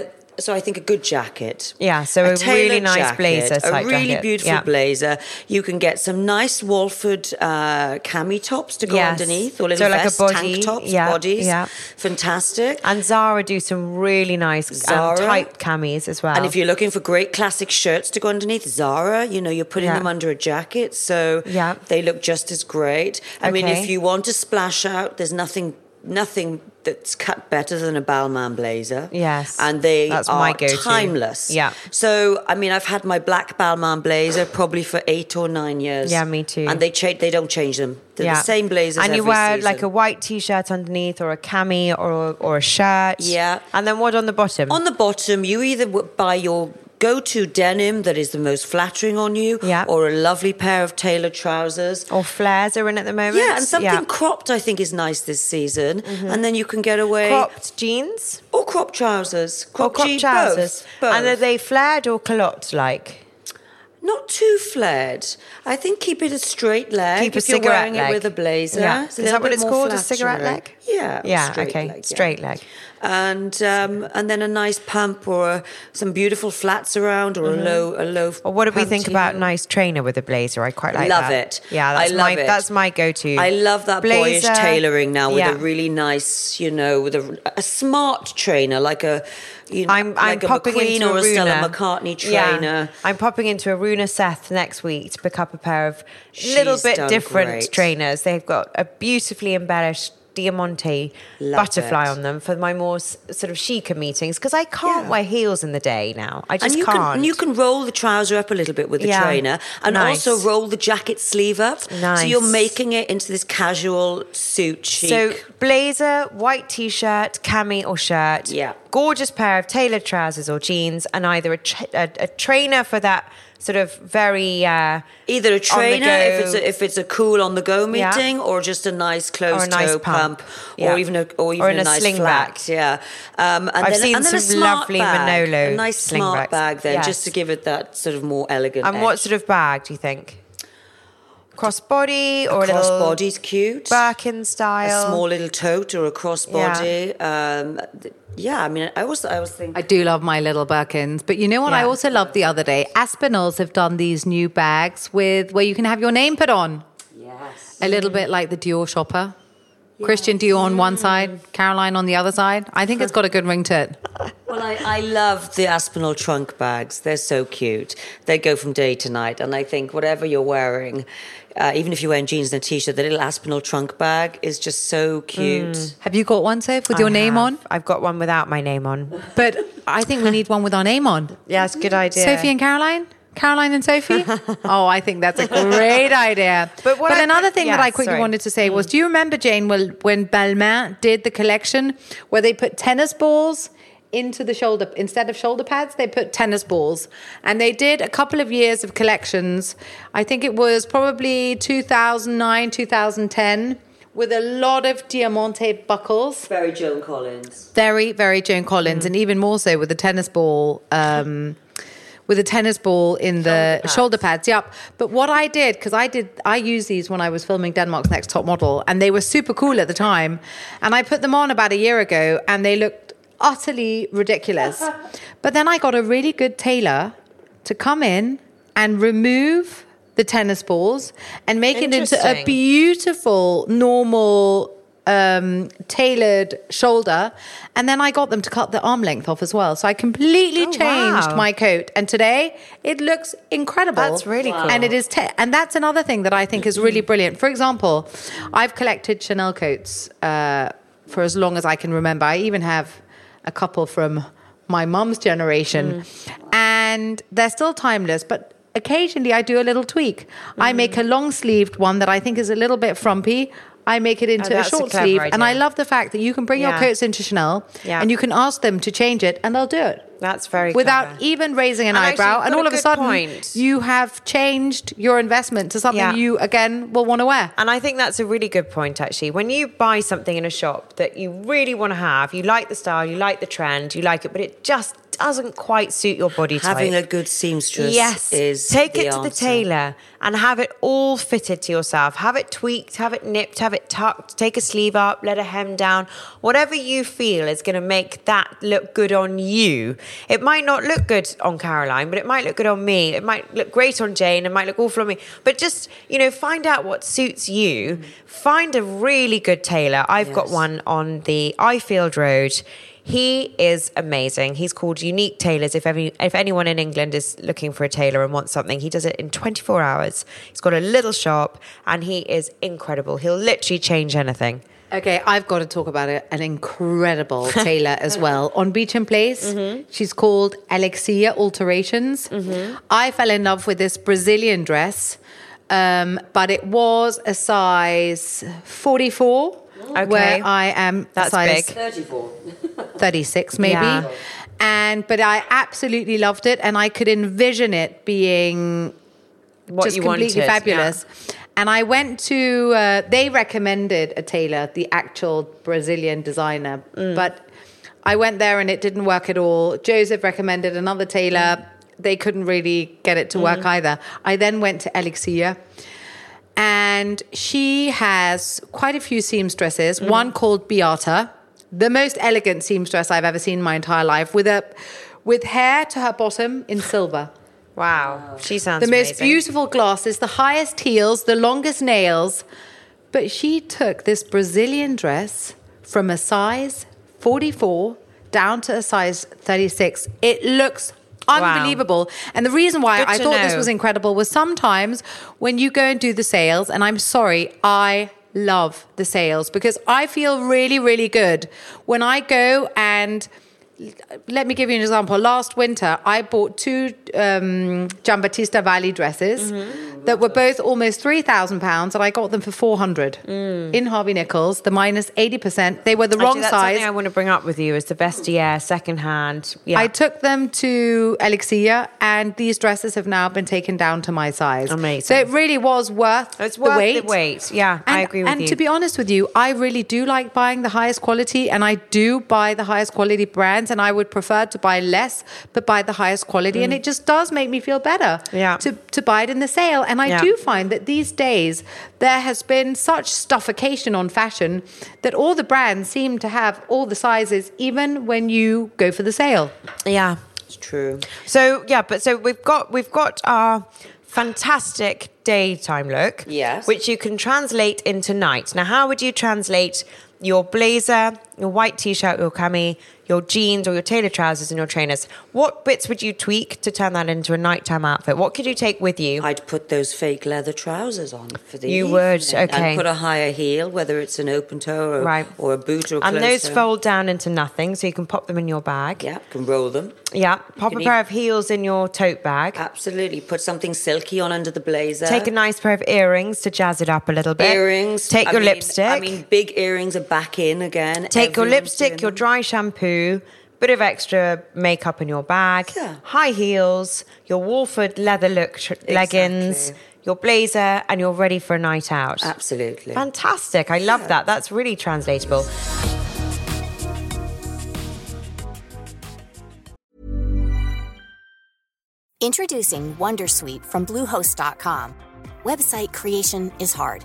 So I think a good jacket. Yeah, so a really tailored nice blazer a really jacket. beautiful Yeah. blazer. You can get some nice Wolford uh, cami tops to go Yes. underneath, or So little like a body, tank tops, yeah, bodies. yeah. Fantastic. And Zara do some really nice um, tight camis as well. And if you're looking for great classic shirts to go underneath, Zara, you know, you're putting Yeah. them under a jacket, so Yeah. they look just as great. I mean, if you want to splash out, there's nothing nothing that's cut better than a Balmain blazer. Yes. And they That's are my go-to. timeless. Yeah. So, I mean, I've had my black Balmain blazer probably for eight or nine years. Yeah, me too. And they change. They don't change them. They're the same blazers And you wear season. like a white t-shirt underneath, or a cami, or or a shirt. Yeah. And then what on the bottom? On the bottom, you either buy your go-to denim that is the most flattering on you, Yeah. or a lovely pair of tailored trousers. or flares are in at the moment. Yeah, and something Yeah. Mm-hmm. cropped I think is nice this season, and then you can get away cropped jeans or crop trousers, or crop, cropped jeans, trousers. both, both. And are they flared or culottes like? not too flared. I think keep it a straight leg. Keep a if you're wearing leg. it with a blazer. Yeah. Is that what it's called, a cigarette leg? Yeah, Yeah, straight okay, leg, yeah. straight leg. and um, and then a nice pump or a, some beautiful flats around or a low a low. Or what do we think about nice trainer with a blazer? I quite like it. love that. it. Yeah, that's I my love it. that's my go-to. I love that boyish tailoring now with yeah. a really nice, you know, with a, a smart trainer like a, you know, I'm, I'm like a popping McQueen into or a Stella. McCartney Yeah. trainer. I'm popping into Aruna Seth next week to pick up a pair of little bit different great. trainers. They've got a beautifully embellished diamante Love butterfly it. on them for my more sort of chicer meetings because I can't wear heels in the day now. I just and you can't. can and you can roll the trouser up a little bit with the Yeah. trainer, and Nice. also roll the jacket sleeve up. So you're making it into this casual suit chic. So blazer, white t-shirt, cami or shirt. Yeah. Gorgeous pair of tailored trousers or jeans, and either a, tra- a, a trainer for that sort of very uh, Either a trainer if it's a, if it's a cool on the go Yeah. meeting, or just a nice closed a nice toe pump. pump, Yeah. or even a or even Or a, a nice sling flat. Yeah, um, and I've then, seen and then some lovely bag, Manolo a nice sling smart bags. bag then, Yes. just to give it that sort of more elegant. And what sort of bag do you think? Crossbody or a crossbody's little body's cute. Birkin style? a small little tote or a crossbody. Um, th- yeah, I mean, I was, I always think. I do love my little Birkins, but you know what? I also loved the other day. Aspinals have done these new bags with where you can have your name put on, yes. a little bit like the Dior shopper. Christian Dior on one side, Caroline on the other side. I think it's got a good ring to it. Well, I, I love the Aspinal trunk bags. They're so cute. They go from day to night. And I think whatever you're wearing, uh, even if you're wearing jeans and a t shirt, the little Aspinal trunk bag is just so cute. Have you got one, Soph, with your I name have. on? I've got one without my name on. But I think we need one with our name on. Yeah, it's a good idea. Sophie and Caroline? Caroline and Sophie? oh, I think that's a great idea. But what I- another thing that I quickly sorry. wanted to say was do you remember, Jane, well, when Balmain did the collection where they put tennis balls into the shoulder, instead of shoulder pads, they put tennis balls. And they did a couple of years of collections. I think it was probably 2009, 2010. With a lot of diamante buckles, Very Joan Collins. very, very Joan Collins, and even more so with the tennis ball, um, with a tennis ball in the shoulder pads. Yep. But what I did, because I did, I used these when I was filming Denmark's Next Top Model, and they were super cool at the time. And I put them on about a year ago, and they looked utterly ridiculous. but then I got a really good tailor to come in and remove the tennis balls and make it into a beautiful, normal, um, tailored shoulder. And then I got them to cut the arm length off as well. So I completely Oh, changed wow. my coat. And today it looks incredible. That's really Wow. cool. And it is, te- and that's another thing that I think is really brilliant. For example, I've collected Chanel coats uh, for as long as I can remember. I even have a couple from my mum's generation, mm. and they're still timeless. But occasionally, I do a little tweak. I mm. make a long sleeved one that I think is a little bit frumpy. I make it into oh, a a short clever sleeve, and I love the fact that you can bring your coats into Chanel, Yeah. and you can ask them to change it, and they'll do it That's very without clever. even raising an And eyebrow. And all a of a sudden, point. you have changed your investment to something Yeah. you again will want to wear. And I think that's a really good point, actually. When you buy something in a shop that you really want to have, you like the style, you like the trend, you like it, but it just doesn't quite suit your body type. Having a good seamstress yes, is take the it to the tailor and have it all fitted to yourself. Have it tweaked, have it nipped, have it tucked. Take a sleeve up, let a hem down. Whatever you feel is going to make that look good on you. It might not look good on Caroline, but it might look good on me. It might look great on Jane. It might look awful on me. But just you know, find out what suits you. Find a really good tailor. I've got one on the Ifield Road. He is amazing. He's called Unique Tailors. If every, if anyone in England is looking for a tailor and wants something, he does it in 24 hours. He's got a little shop and he is incredible. He'll literally change anything. Okay, I've got to talk about it. An incredible tailor as well on Beach Beauchamp Place. She's called Alexia Alterations. I fell in love with this Brazilian dress, um, but it was a size 44. Okay. Where I am That's size big. 34. 36 maybe. Yeah. And but I absolutely loved it and I could envision it being What just you completely wanted, fabulous. And I went to, uh, they recommended a tailor, the actual Brazilian designer, Mm. but I went there and it didn't work at all. Joseph recommended another tailor. They couldn't really get it to Mm. work either. I then went to Elixir and she has quite a few seamstresses, Mm. one called Beata, the most elegant seamstress I've ever seen in my entire life, with a with hair to her bottom in silver. Wow. She sounds The most amazing. beautiful glasses, the highest heels, the longest nails. But she took this Brazilian dress from a size 44 down to a size 36. It looks unbelievable. And the reason why Good I to thought this was incredible was sometimes when you go and do the sales, and I'm sorry, I love the sales because I feel really, really good when I go and let me give you an example. Last winter, I bought two um, Giambattista Valli dresses Mm-hmm. that were both almost three thousand pounds, and I got them for four hundred in Harvey Nichols. The minus eighty percent. They were the Mm. Actually, wrong that's size. I want to bring up with you is the vestiaire secondhand. Yeah. I took them to Elixir, and these dresses have now been taken down to my size. Amazing. So it really was worth, It's worth the wait. the wait. Yeah, I agree with and you. to be honest with you, I really do like buying the highest quality, and I do buy the highest quality brands, and I would prefer to buy less, but buy the highest quality, and it just does make me feel better. Mm. Yeah. To to buy it in the sale, and I Yeah. do find that these days there has been such stuffication on fashion that all the brands seem to have all the sizes, even when you go for the sale. yeah. It's true. So yeah, but so we've got we've got our fantastic daytime look. Yes. Which you can translate into night. Now, how would you translate your blazer, your white t-shirt, your cami, your jeans, or your tailor trousers and your trainers? What bits would you tweak to turn that into a nighttime outfit? What could you take with you? I'd put those fake leather trousers on for the You would, evening. okay. And put a higher heel, whether it's an open toe or, Right. or a boot or a and those toe. fold down into nothing, so you can pop them in your bag. Yeah, can roll them. Yeah. Pop a pair of heels in your tote bag. Absolutely. Put something silky on under the blazer. Take a nice pair of earrings to jazz it up a little bit. earrings. Take I your mean- lipstick. I mean, big earrings are back in again. Take your lipstick, your dry shampoo, bit of extra makeup in your bag, Yeah. high heels, your Wolford leather look tr- leggings, your blazer, and you're ready for a night out. Absolutely. Fantastic. I love that. That's really translatable. Introducing Wondersuite from Bluehost.com. Website creation is hard,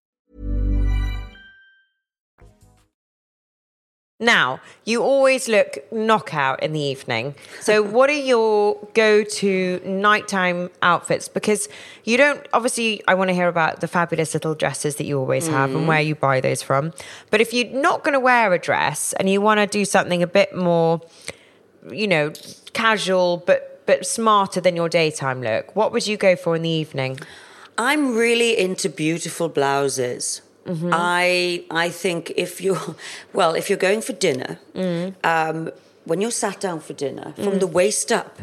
Now, you always look knockout in the evening. So, what are your go to nighttime outfits? Because you don't, obviously, I want to hear about the fabulous little dresses that you always have and mm. where you buy those from. But if you're not going to wear a dress and you want to do something a bit more, you know, casual, but, but smarter than your daytime look, what would you go for in the evening? I'm really into beautiful blouses. Mm-hmm. I I think if you're well, if you're going for dinner, Mm. um, when you're sat down for dinner, from the waist up,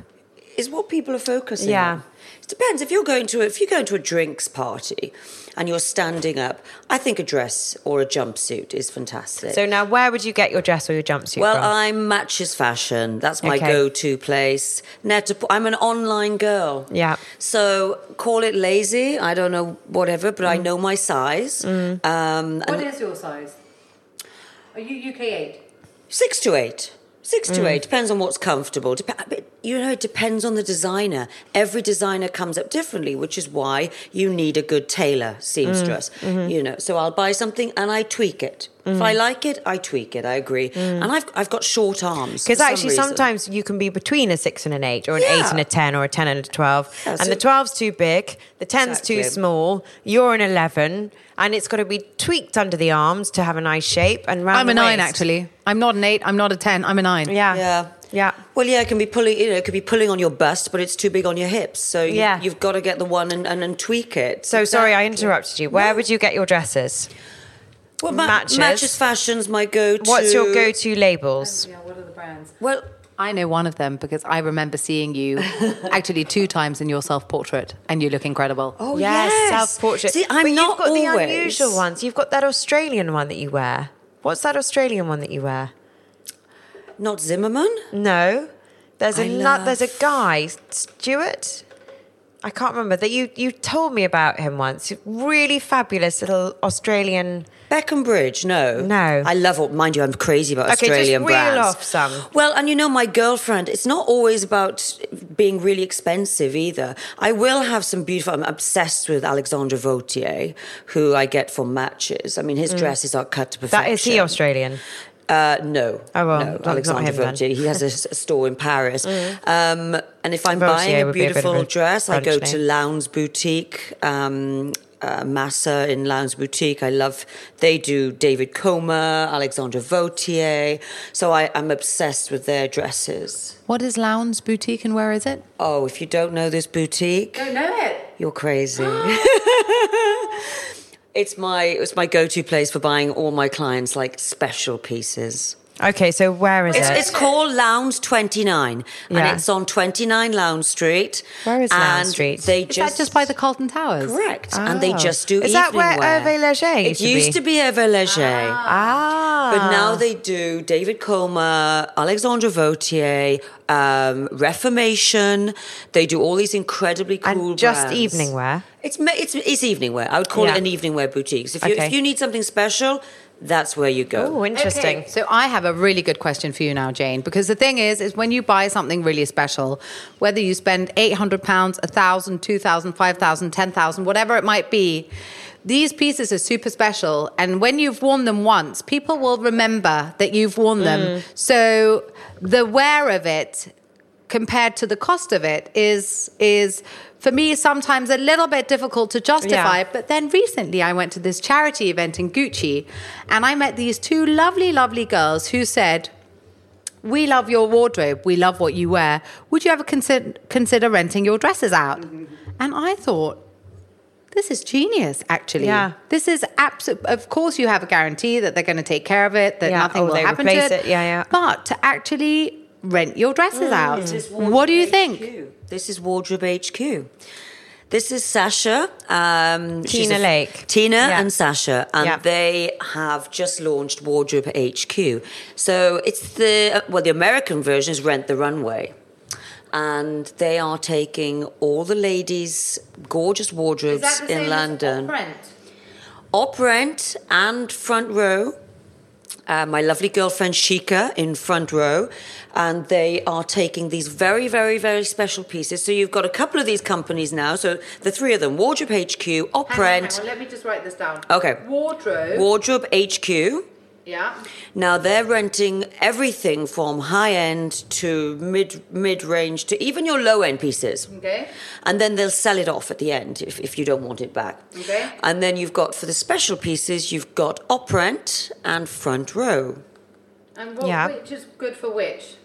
is what people are focusing Yeah. on. It depends if you're going to if you're going to a drinks party and you're standing up. I think a dress or a jumpsuit is fantastic. So, now where would you get your dress or your jumpsuit Well, from? I'm Matches Fashion. That's my Okay. go-to place. Net. I'm an online girl. Yeah. So call it lazy. I don't know whatever, but Mm. I know my size. Um, What is your size? Are you UK eight? six to eight. Six to mm. eight depends on what's comfortable. Dep- uh, but, you know, it depends on the designer. Every designer comes up differently, which is why you need a good tailor seamstress. Mm. Mm-hmm. You know, so I'll buy something and I tweak it. If I mm. like it, I tweak it. I agree. Mm. And I've I've got short arms Because for some actually, sometimes you can be between a six and an eight, or an eight and a ten, or a ten and a twelve. Yeah, and so- the 12's too big, the 10's too small, you're an 11, and it's got to be tweaked under the arms to have a nice shape. And round I'm a the nine, actually. I'm not an eight. I'm not a 10. I'm a nine. Yeah. Yeah. Yeah. Well, yeah, it can be pulling. You know, it could be pulling on your bust, but it's too big on your hips. So you, Yeah. you've got to get the one and, and, and tweak it. So sorry, I interrupted you. Where would you get your dresses? Well, ma- matches? matches. fashions my go-to. What's your go-to labels? Oh, yeah, what are the brands? Well, I know one of them because I remember seeing you actually two times in your self portrait and you look incredible. oh yes, yes, self-portrait. See, I'm but not you've got the unusual ones. You've got that Australian one that you wear. What's that Australian one that you wear? Not Zimmermann. No, there's a I nu- there's a guy Stuart. I can't remember that you you told me about him once. Really fabulous little Australian. Beckham Bridge, no. No. I love it. Mind you, I'm crazy about Okay, just Australian reel brands. off some. Well, and you know, my girlfriend, it's not always about being really expensive either. I will have some beautiful, I'm obsessed with Alexandre Vauthier, who I get for matches. I mean, his dresses are cut to perfection. Mm. That is he Australian. Uh, no. Oh, well, no, not- not Alexandre him then. Mm. Vauthier. He has a store in Paris. Um, and if I'm Vauthier buying a would be a beautiful dress, I go name. to Lowndes Boutique. Um, uh, Massa in Lowndes Boutique. I love, they do David Koma, Alexandre Vauthier. So I, I'm obsessed with their dresses. What is Lowndes Boutique and where is it? Oh, if you don't know this boutique, Don't know it. you're crazy. it's my it's my go-to place for buying all my clients like special pieces. Okay, so where is It's, it? it's called Lounge 29 Yeah. and it's on 29 Lowndes Street. Where is Lowndes and Street? They Is just that just by the Carlton Towers? correct, and they Oh. just do Is that evening where wear. Hervé Leger It used to used be? to be Hervé Leger. ah, But now they do David Koma, Alexandre Vauthier, um, Reformation. They do all these incredibly cool and just brands. evening wear. It's, it's it's evening wear. I would call Yeah. it an evening wear boutique. So if you, if you need something special, that's where you go. Oh, interesting. Okay, so I have a really good question for you now, Jane, because the thing is, is when you buy something really special, whether you spend eight hundred pounds, a thousand, two thousand, five thousand, ten thousand, whatever it might be, these pieces are super special, and when you've worn them once, people will remember that you've worn them. Mm. So the wear of it compared to the cost of it is is for me sometimes a little bit difficult to justify Yeah. but then recently I went to this charity event in Gucci and I met these two lovely lovely girls who said we love your wardrobe we love what you wear would you ever consider consider renting your dresses out and I thought this is genius, actually. Yeah. This is absolute. Of course, you have a guarantee that they're going to take care of it, that Yeah, nothing or will happen to it. it. Yeah, yeah. But to actually rent your dresses out, what do you think? HQ. This is Wardrobe HQ. This is Sasha. Um, Tina a- Lake. Tina Yeah. and Sasha, and Yeah. they have just launched Wardrobe HQ. So it's the well, the American version is Rent the Runway. And they are taking all the ladies' gorgeous wardrobes in London. Op rent and front row. Uh, my lovely girlfriend Shika in front row, and they are taking these very, very, very special pieces. So you've got a couple of these companies now. So the three of them: Wardrobe HQ, Op Rent, Let me just write this down. Okay. Wardrobe. Wardrobe HQ. Yeah. Now they're renting everything from high end to mid mid range to even your low end pieces. Okay. And then they'll sell it off at the end if, if you don't want it back. Okay. And then you've got for the special pieces, you've got op rent and front row. And what, Yeah. which is good for which?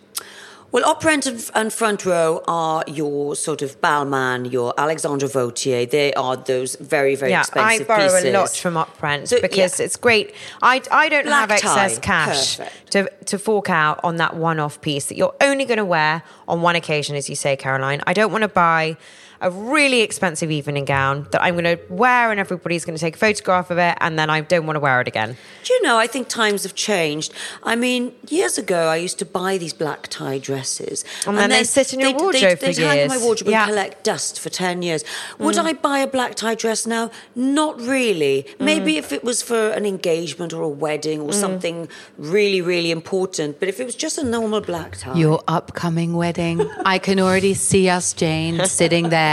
Well, op rent and, and front row are your sort of Balmain, your Alexandre Vauthier. They are those very, very yeah, I expensive borrow pieces. a lot from Uprent So, because yeah. it's great. I, I don't Black have excess tie, cash perfect. to, to fork out on that one off piece that you're only going to wear on one occasion, as you say, Caroline. I don't want to buy a really expensive evening gown that I'm going to wear and everybody's going to take a photograph of it and then I don't want to wear it again. Do you know, I think times have changed. I mean, years ago, I used to buy these black tie dresses. And then they sit in your they'd- wardrobe they'd, for they'd hang in my wardrobe Yeah. and collect dust for 10 years. Would Mm. I buy a black tie dress now? Not really. Maybe if it was for an engagement or a wedding Mm. or something really, really important. But if it was just a normal black tie. Your upcoming wedding. I can already see us, Jane, sitting there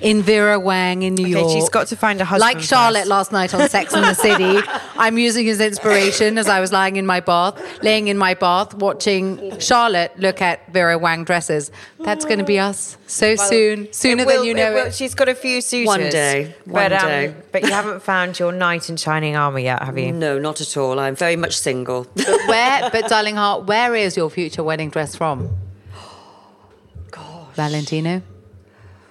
in Vera Wang in New Okay, York. she's got to find a husband Like Charlotte first. last night on Sex and the City. I'm using his inspiration as I was lying in my bath, laying in my bath, watching Charlotte look at Vera Wang dresses. That's going to be us so soon, sooner will- than you know will- it. She's got a few suitors. One day, but, one um, day. but you haven't found your knight in shining armour yet, have you? No, not at all. I'm very much single. But where, but darling heart, where is your future wedding dress from? Gosh. Valentino?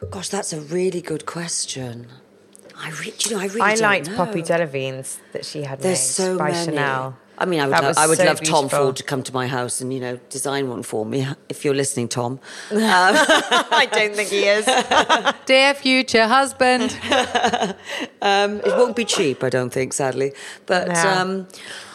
Gosh, that's a really good question. I re- you know, I really I don't liked know. Poppy Delavines that she had There's made so by many. Chanel. I mean, I would, That lo- I would so love Tom beautiful. Ford to come to my house and you know design one for me. If you're listening, Tom. I don't think he is. Dear future husband. Um, it won't be cheap, I don't think, sadly. But Yeah. um,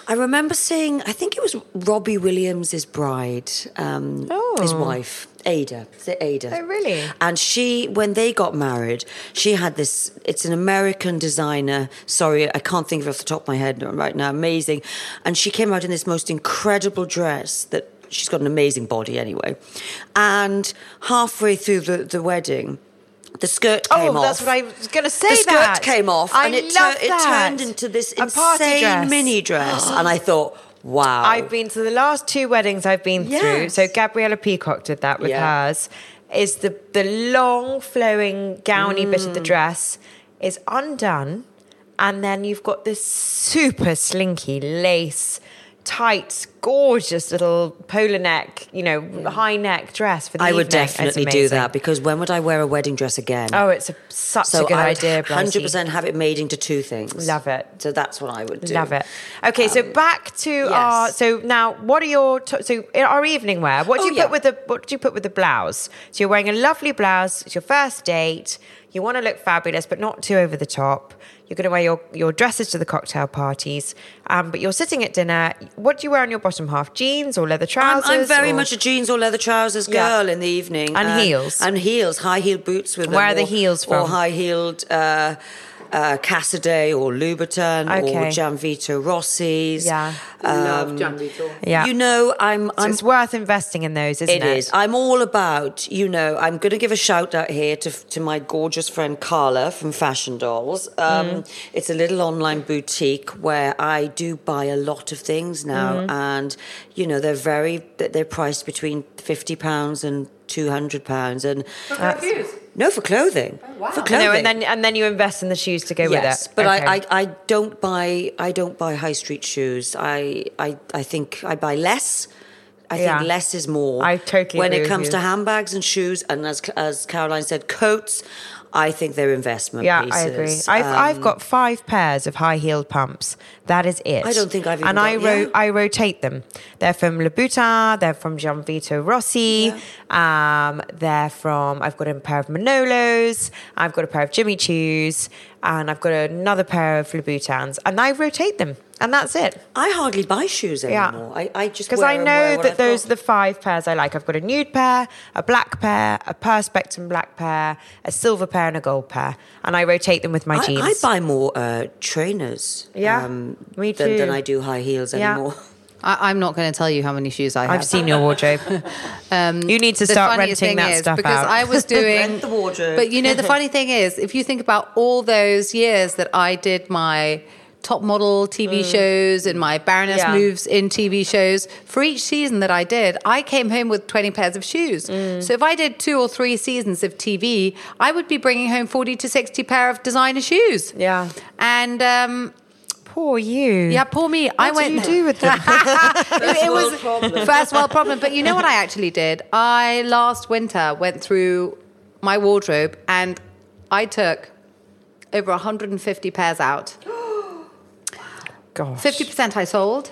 I remember seeing, I think it was Robbie Williams' bride, um, his Oh. wife, Ayda. Is it Ayda? Oh, really? And she, when they got married, she had this, it's an American designer. Sorry, I can't think of it off the top of my head right now. Amazing. And she came out in this most incredible dress that she's got an amazing body anyway. And halfway through the, the wedding, the skirt oh, came oh, off that's what I was going to say. the skirt that. came off I and it, love tur- it turned into this a insane dress. mini dress and i thought wow I've been to the last two weddings I've been through. So Gabriella Peacock did that with Yeah. hers. Is the the long flowing gowny bit of the Mm. dress is undone, and then you've got this super slinky lace, tight, gorgeous little polar neck, you know, high neck dress for the i would evening. It's definitely do that because when would i wear a wedding dress again Oh, it's a, such so a good I would idea, Brycey. 100% have it made into two things Love it. so that's what i would do Love it. Okay, so back to our. So now, what are your t- so in our evening wear? What do Oh, you yeah. put with the What do you put with the blouse? So you're wearing a lovely blouse. It's your first date. You want to look fabulous, but not too over the top. You're going to wear your, your dresses to the cocktail parties, um, but you're sitting at dinner. What do you wear on your bottom half? Jeans or leather I'm, trousers? I'm very or- much a jeans or leather trousers Yeah. girl in the evening. And uh, heels. And heels, high heel boots with Where them, are the or- heels Or high heeled uh, uh, Casadei or Louboutin Okay. or Gianvito Rossi's. Yeah. Um, Yeah. You know, I'm. I'm it's worth investing in those, isn't It it? is. I'm all about, you know, I'm going to give a shout out here to, to my gorgeous friend Carla from Fashion Dolls. Um, Mm. It's a little online boutique where I do buy a lot of things now. Mm-hmm. And, you know, they're very, they're priced between £50 and £200. And no, for clothing. Oh, for clothing. know, and then and then you invest in the shoes to go Yes, with it. but Okay. I, I, I don't buy I don't buy high street shoes. I I, I think I buy less. I think less is more. I totally When it comes to handbags and shoes, and as as Caroline said, coats. I think they're investment Yeah, pieces. I agree. I've, I've Um, got five pairs of high heeled pumps. That is it. I don't think I've even And I ro-. I rotate them. They're from Louboutin. They're from Gianvito Rossi. Yeah. Um, they're from. I've got a pair of Manolos. I've got a pair of Jimmy Choos, and I've got another pair of Louboutins. And I rotate them, and that's it. I hardly buy shoes Yeah. anymore. I, I just Because I know wear that those got. are the five pairs I like. I've got a nude pair, a black pair, a perspex black pair, a silver pair, and a gold pair. And I rotate them with my I, jeans. I buy more uh, trainers. Yeah, um, me Than, than. I do high heels Yeah. anymore. I, I'm not going to tell you how many shoes I have. I've seen your wardrobe. you need to the start funniest renting thing that is, stuff because out. I was doing Rent the wardrobe. But you know, the funny thing is, if you think about all those years that I did my top model TV shows and my Baroness Yeah. moves in TV shows, for each season that I did, I came home with 20 pairs of shoes. So if I did two or three seasons of TV, I would be bringing home 40 to 60 pair of designer shoes. Yeah. And um, Poor you. yeah, poor me. I went. What did you do with them? it was first world problem. But you know what I actually did? I last winter went through my wardrobe and I took over 150 pairs out. Gosh. 50% I sold.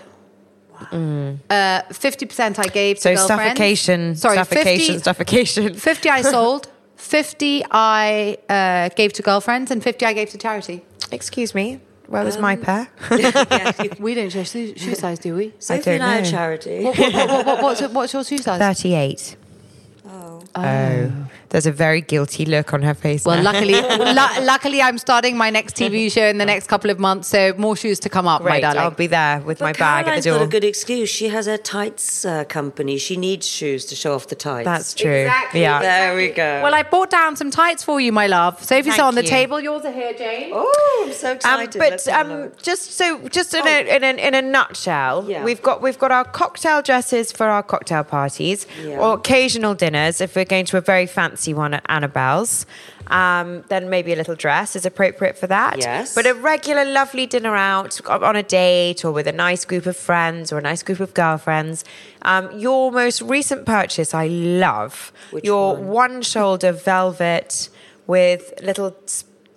Uh, 50% I gave So to girlfriends. So suffocation, Sorry, suffocation, 50, suffocation. 50 I sold. 50 I uh, gave to girlfriends and 50 I gave to charity. Excuse me. Where was my pair? We don't share shoe, shoe size, do we? Sophie don't and I are know. charity. What, what, what, what, what's, what's your shoe size? 38. Oh. Oh. There's a very guilty look on her face. Well, now. luckily, lu- luckily, I'm starting my next TV show in the next couple of months, so more shoes to come up, my darling. I'll be there with my But bag at Caroline's the door. got a good excuse. She has a tights uh, company. She needs shoes to show off the tights. That's true. Exactly. Yeah. There we go. well, I brought down some tights for you, my love. Sophie's Thank on the you. table. Yours are here, Jane. oh, I'm so Um, excited. but Let's have a um, just so, just in, a, in, a, in a nutshell, Yeah. we've got we've got our cocktail dresses for our cocktail parties Yeah. or occasional dinners. If we're going to a very fancy one at Annabel's, um, then maybe a little dress is appropriate for that. Yes. But a regular, lovely dinner out on a date or with a nice group of friends or a nice group of girlfriends. Um, your most recent purchase, I love. Which your one? shoulder velvet with little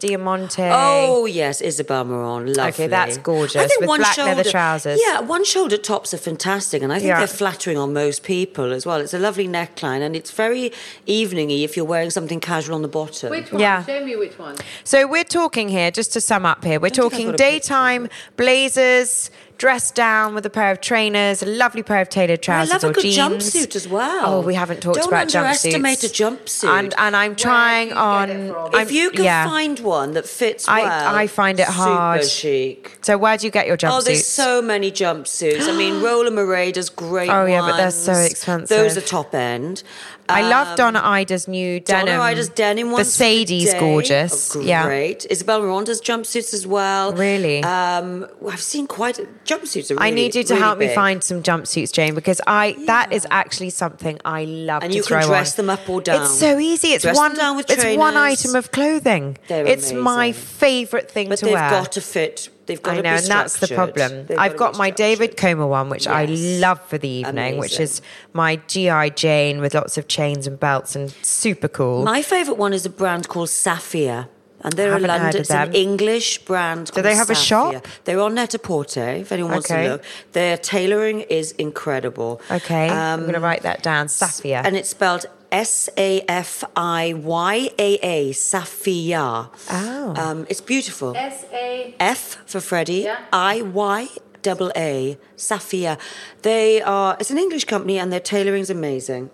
diamante. Oh yes, Isabel Marant, lovely. Okay, that's gorgeous, I think with one black shoulder, leather trousers. Yeah, one shoulder tops are fantastic, and I think Yeah. they're flattering on most people as well. It's a lovely neckline, and it's very eveningy if you're wearing something casual on the bottom. Which one? Yeah. Show me which one. So we're talking here, just to sum up here, we're think I've talking got a daytime blazers, dressed down with a pair of trainers, a lovely pair of tailored trousers. I love a good jeans. jumpsuit as well. Oh, we haven't talked about jumpsuits Don't underestimate a jumpsuit. And, and I'm trying on. I'm- if you can yeah. find one that fits I- well, I find it hard. Super chic. So where do you get your jumpsuits? Oh, there's so many jumpsuits. I mean, Roller Murray does great Oh, yeah, but they're so expensive. Those are top end. I love Um, Donna Ida's new denim. Donna. Ida's denim ones. The for Sadie's day. gorgeous. Oh, Yeah. great. Isabel Marant's jumpsuits as well. Really? Um, I've seen quite a, jumpsuits. Are really, I need you to really help me find some jumpsuits, Jane, because I that is actually something I love And you can dress on. them up or down. It's so easy. It's Dress one. down with it's one item of clothing. They're it's my favorite thing But to they've wear. got to fit. They've got I know, and that's the problem. They've I've to got my David. Koma one, which I love for the evening, which is my GI Jane with lots of chains and belts and super cool. My favourite one is a brand called Safiyaa. And they're a London, it's an. English brand. Do they have a shop? They're on Net-a-Porter, if anyone wants Okay. to look. Their tailoring is incredible. okay, I'm Um, going to write that down. Safiyaa. And it's spelled S A F I Y A A, Safiyaa. Oh. Um, it's beautiful. S A. F for Freddie, Yeah. I Y double A, Safiyaa. They are, it's an English company and their tailoring's amazing.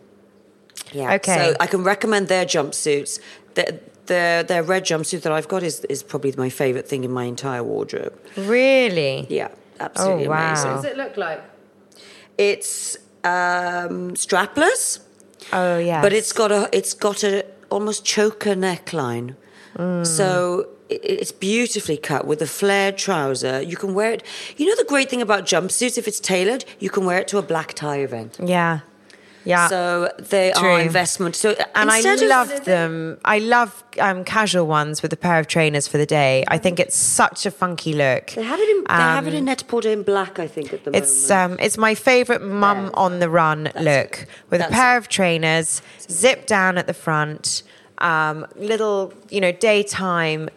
Yeah. Okay. So I can recommend their jumpsuits. The, the, their red jumpsuit that I've got is, is probably my favourite thing in my entire wardrobe. really? Yeah, absolutely Oh, wow. amazing. What does it look like? It's um, strapless. Oh yeah. But it's got a it's got a almost choker neckline. Mm. So it's beautifully cut with a flared trouser. You can wear it. You know the great thing about jumpsuits, if it's tailored, you can wear it to a black tie event. yeah. Yeah. So they True. are investment. So and I instead of- love them. I love um, casual ones with a pair of trainers for the day. I think it's such a funky look. They have it in. They have it Um, in net porter in black. I think at the moment. It's moment. um, it's my favourite mum on the run look with a pair it. of trainers, zip down at the front, um, little you know daytime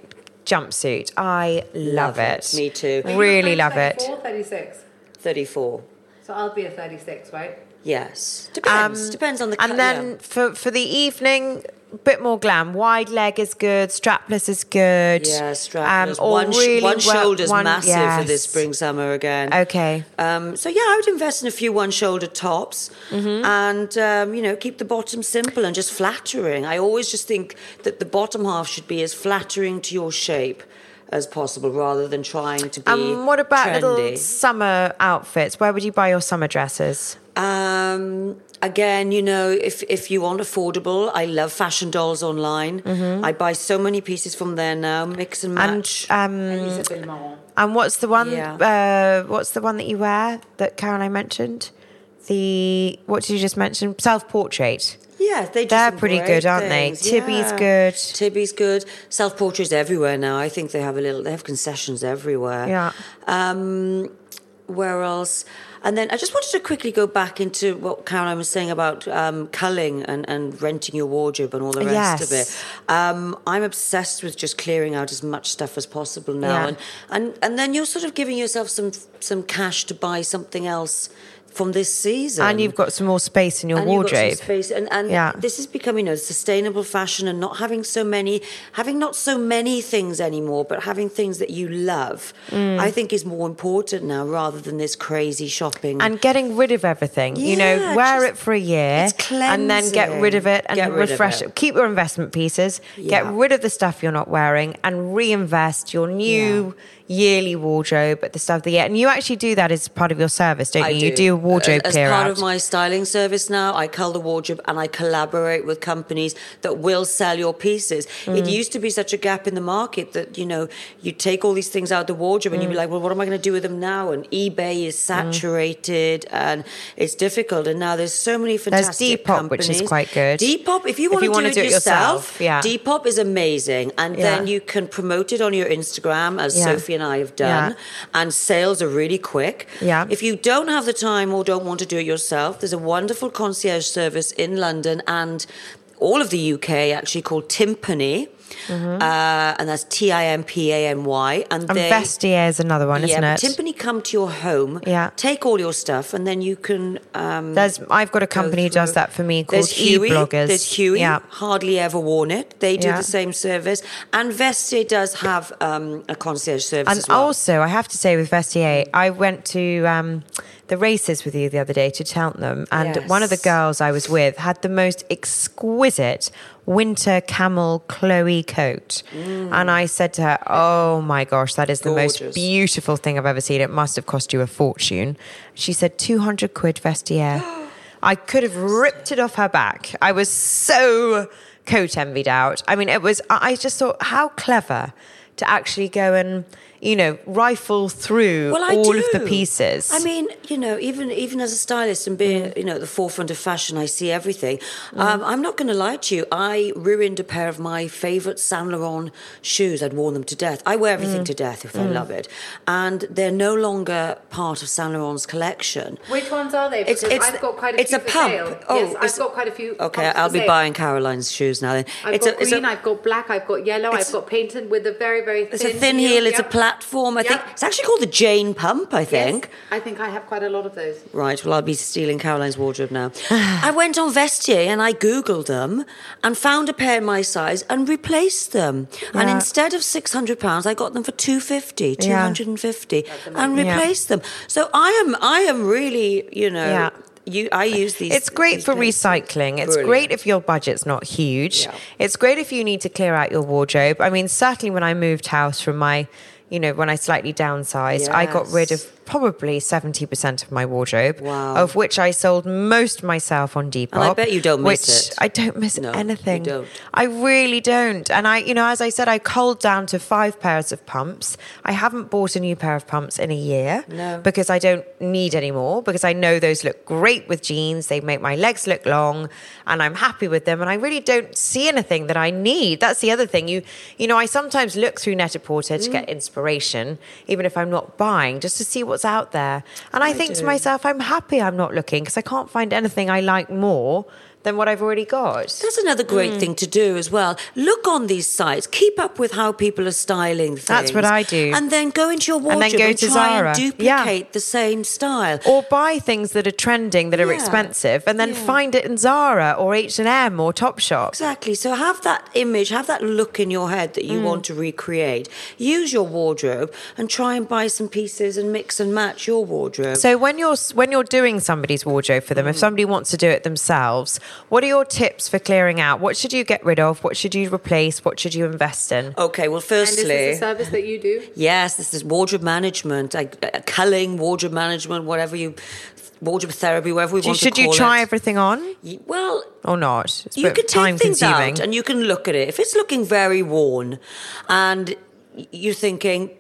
jumpsuit. I love, Love it. Me too. Really love it. 36. Thirty-four. So I'll be a 36, right? Yes. Depends. Depends on the. Um, And then yeah. for for the evening, a bit more glam. Wide leg is good. Strapless is good. Yeah, strapless. or one, really one shoulder's one- massive for this spring summer again. Okay. Um, so yeah, I would invest in a few one-shoulder tops, Mm-hmm. and um, you know keep the bottom simple and just flattering. I always just think that the bottom half should be as flattering to your shape as possible, rather than trying to be. Um, what about trendy. little summer outfits? Where would you buy your summer dresses? Um, again, you know, if if you want affordable, I love Fashion Dolls online. I buy so many pieces from there now, mix and match. And um, and what's the one? Yeah. Uh, what's the one that you wear that Caroline mentioned? The what did you just mention? Self portrait. Yeah, they do They're some pretty great good, aren't they? things. Tibi's good. Tibi's good. Self portraits everywhere now. I think they have a little. They have concessions everywhere. Yeah. Um, where else? And then I just wanted to quickly go back into what Caroline was saying about um, culling and, and renting your wardrobe and all the rest of it. Um, I'm obsessed with just clearing out as much stuff as possible now, Yeah. and, and and then you're sort of giving yourself some some cash to buy something else from this season. And you've got some more space in your And you've got some wardrobe. space, and and Yeah. this is becoming a sustainable fashion, and not having so many, having not so many things anymore, but having things that you love. Mm. I think is more important now, rather than this crazy shopping. and getting rid of everything. you know, wear just- it for a year it's and then get rid of it and Get refresh it. it. Keep your investment pieces, get rid of the stuff you're not wearing and reinvest your new yearly wardrobe at the start of the year. And you actually do that as part of your service, don't I you? You do wardrobe As clear part out. of my styling service now, I cull the wardrobe and I collaborate with companies that will sell your pieces. Mm. It used to be such a gap in the market that, you know, you take all these things out of the wardrobe and you'd Mm. be like, well, what am I going to do with them now? And eBay is saturated and it's difficult. And now there's so many fantastic there's Depop, which is quite good. Depop, if you If want you to wanna do, it yourself, yeah. Depop is amazing. And then you can promote it on your Instagram, as Yeah. Sophie and I have done. Yeah. And sales are really quick. Yeah. If you don't have the time or don't want to do it yourself, there's a wonderful concierge service in London and all of the UK actually called Timpany. Uh, and that's T I M P A N Y. And, Mm-hmm. and they, Vestiaire is another one, isn't it? Timpany come to your home, Yeah. take all your stuff, and then you can. Um, There's, I've got a company who does that for me called There's HEWI. eBloggers. There's HEWI. Yeah. Hardly ever worn it. They do Yeah. the same service, and Vestiaire does have um, a concierge service And as well. also, I have to say with Vestiaire, I went to um, the races with you the other day to Cheltenham, and one of the girls I was with had the most exquisite winter camel Chloe coat. Mm. And I said to her, Oh my gosh, that is the most beautiful thing I've ever seen. It must have cost you a fortune. She said, 200 quid Vestiaire. I could have ripped it off her back. I was so coat envied out. I mean, it was, I I just thought, how clever to actually go and, you know, rifle through Well, all do. of the pieces. I mean, you know, even even as a stylist and being, you know, at the forefront of fashion, I see everything. Mm. Um, I'm not going to lie to you. I ruined a pair of my favorite Saint Laurent shoes. I'd worn them to death. I wear everything mm. to death if I mm. love it, and they're no longer part of Saint Laurent's collection. Which ones are they? It's, Because it's, I've got quite a it's few a for pump. sale. Oh, yes, I've got quite a few. Okay, I'll be sale. buying Caroline's shoes now. Then I've it's got a, it's green, a, I've got black, I've got yellow, I've got painted with a very, very thin it's a thin heel. It's a Yep. Platform. I think it's actually called the Jane Pump. I think. Yes, think. I think I have quite a lot of those. Right, well, I'll be stealing Caroline's wardrobe now. I went on Vestiaire and I Googled them and found a pair in my size and replaced them. And instead of £600, I got them for 250 Yeah. 250 and Yeah. replaced them. So I am, I am really, you know, Yeah. you, I use these. It's great these for places. recycling. It's Brilliant. great if your budget's not huge. Yeah. It's great if you need to clear out your wardrobe. I mean, certainly when I moved house from my, you know, when I slightly downsized, I got rid of Yes. Probably 70% of my wardrobe, Wow. of which I sold most myself on Depop. And I bet you don't miss it. I don't miss No, anything. don't. I really don't. And I, you know, as I said, I culled down to five pairs of pumps. I haven't bought a new pair of pumps in a year No. because I don't need any more because I know those look great with jeans. They make my legs look long and I'm happy with them. And I really don't see anything that I need. That's the other thing. You, you know, I sometimes look through Net-a-Porter to Mm. get inspiration, even if I'm not buying, just to see what's out there. And I, think to myself, I'm happy I'm not looking because I can't find anything I like more than what I've already got. That's another great Mm. thing to do as well. Look on these sites, keep up with how people are styling things. That's what I do. And then go into your wardrobe And then go and to try Zara. and Yeah. duplicate the same style. or buy things that are trending that are Yeah. expensive and then Yeah. find it in Zara or H&M or Topshop. Exactly. So have that image, have that look in your head that you Mm. want to recreate. Use your wardrobe and try and buy some pieces and mix and match your wardrobe. So when you're when you're doing somebody's wardrobe for them, Mm. if somebody wants to do it themselves, what are your tips for clearing out? What should you get rid of? What should you replace? What should you invest in? okay, well, And firstly. is this a service that you do? Yes, this is wardrobe management, like uh, culling, wardrobe management, whatever you, wardrobe therapy, whatever we want should to you try it. everything on Well, or not? It's you bit could take things consuming. out and you can look at it. If it's looking very worn, and you're thinking,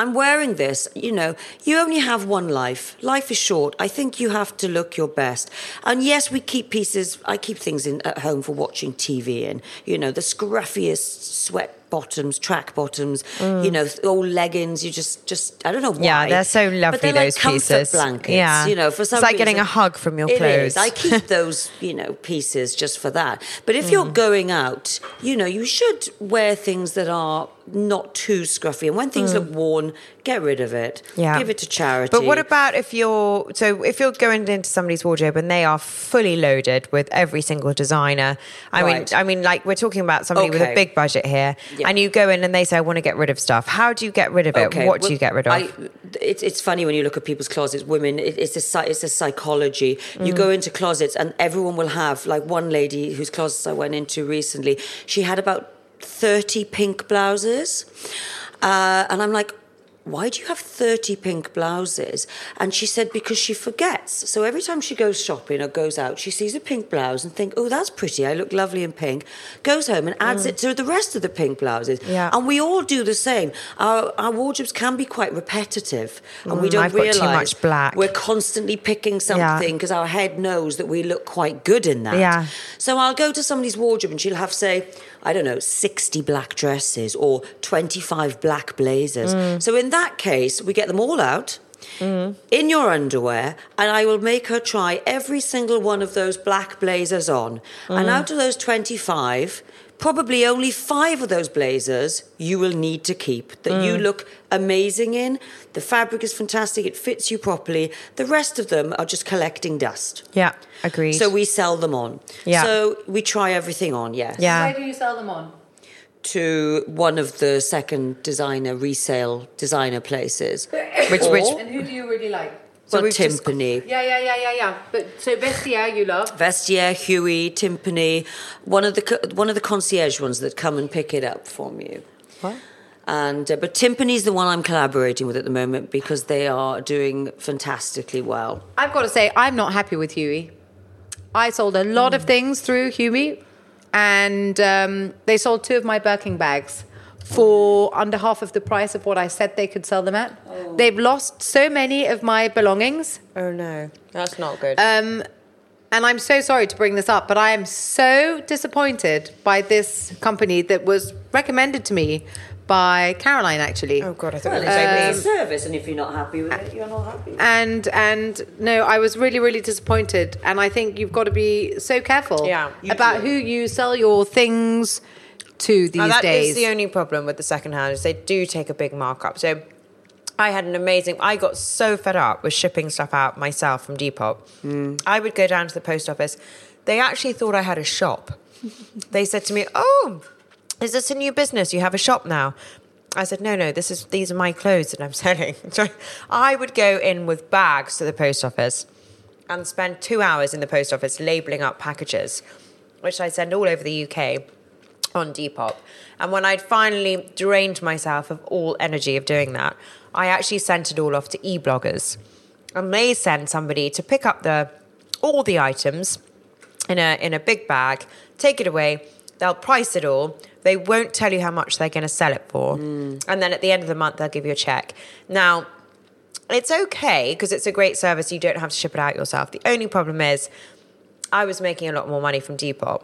"I'm wearing this," you know, you only have one life. Life is short. I think you have to look your best. And yes, we keep pieces. I keep things in at home for watching TV in. You know, the scruffiest sweat bottoms, track bottoms. You know, old leggings. You just, just I don't know why. Mm. Yeah, they're so But lovely, they're like those comfort pieces. Blankets. Yeah. you know, for some. It's like getting a hug from your It clothes. is. I keep those, you know, pieces just for that. But if you're Mm. going out, you know, you should wear things that are not too scruffy. And when things look worn, get rid of it. Yeah. Give it to charity. But what about if you're so if you're going into somebody's wardrobe and they are fully loaded with every single designer? I Right. mean, I mean, like we're talking about somebody with a big budget here, Yeah. and you go in and they say, "I want to get rid of stuff." How do you get rid of it? what do you get rid of? I, it's, it's funny when you look at people's closets. Women, it, it's a it's a psychology. You Mm. go into closets, and everyone will have like one lady whose closets I went into recently. She had about thirty pink blouses, uh, and I'm like. Why do you have 30 pink blouses? And she said, because she forgets. So every time she goes shopping or goes out, she sees a pink blouse and think, oh, that's pretty. I look lovely in pink. Goes home and adds it to the rest of the pink blouses. Mm. Yeah. And we all do the same. Our, our wardrobes can be quite repetitive, and we Mm, don't I've realize we're constantly picking something because our head knows that we look quite good in that. Yeah. So I'll go to somebody's wardrobe and she'll have, say, I don't know, 60 black dresses or 25 black blazers. Mm. So in that case, we get them all out. In your underwear, and I will make her try every single one of those black blazers on. And Mm. out of those 25, probably only five of those blazers you will need to keep that you Mm. look amazing in. The fabric is fantastic, it fits you properly. The rest of them are just collecting dust. yeah, agreed. So we sell them on. Yeah. So we try everything on, yes. Yeah. Where do you sell them on? To one of the second designer resale designer places. Which- Or- which- And who do you really like? Well, we've just- Timpany. Yeah, yeah, yeah, yeah, yeah. But so Vestiaire you love. Vestiaire, HEWI, Timpany, one of the one of the concierge ones that come and pick it up from you. What? And uh, but Timpany's the one I'm collaborating with at the moment because they are doing fantastically well. I've got to say, I'm not happy with HEWI. I sold a lot Mm. of things through HEWI, and um, they sold two of my Birkin bags for under half of the price of what I said they could sell them at. Oh. They've lost so many of my belongings. oh no, that's not good. Um, and I'm so sorry to bring this up, but I am so disappointed by this company that was recommended to me by Caroline, actually. oh god, I thought Well, it was a- so a service, and if you're not happy with it, you're not happy. and and no, I was really really disappointed, and I think you've got to be so careful Yeah. About do. who you sell your things to these Now, that days. is the only problem with the second hand is they do take a big markup. So I had an amazing. I got so fed up with shipping stuff out myself from Depop. Hmm. I would go down to the post office. They actually thought I had a shop. they said to me, "Oh, is this a new business? You have a shop now." I said, "No, no. This is these are my clothes that I'm selling." So I would go in with bags to the post office and spend two hours in the post office labeling up packages, which I send all over the UK on Depop. And when I'd finally drained myself of all energy of doing that, I actually sent it all off to e-bloggers. And they send somebody to pick up the all the items in a in a big bag, take it away, they'll price it all. They won't tell you how much they're going to sell it for. Mm. And then at the end of the month they'll give you a check. Now, it's okay because it's a great service. You don't have to ship it out yourself. The only problem is I was making a lot more money from Depop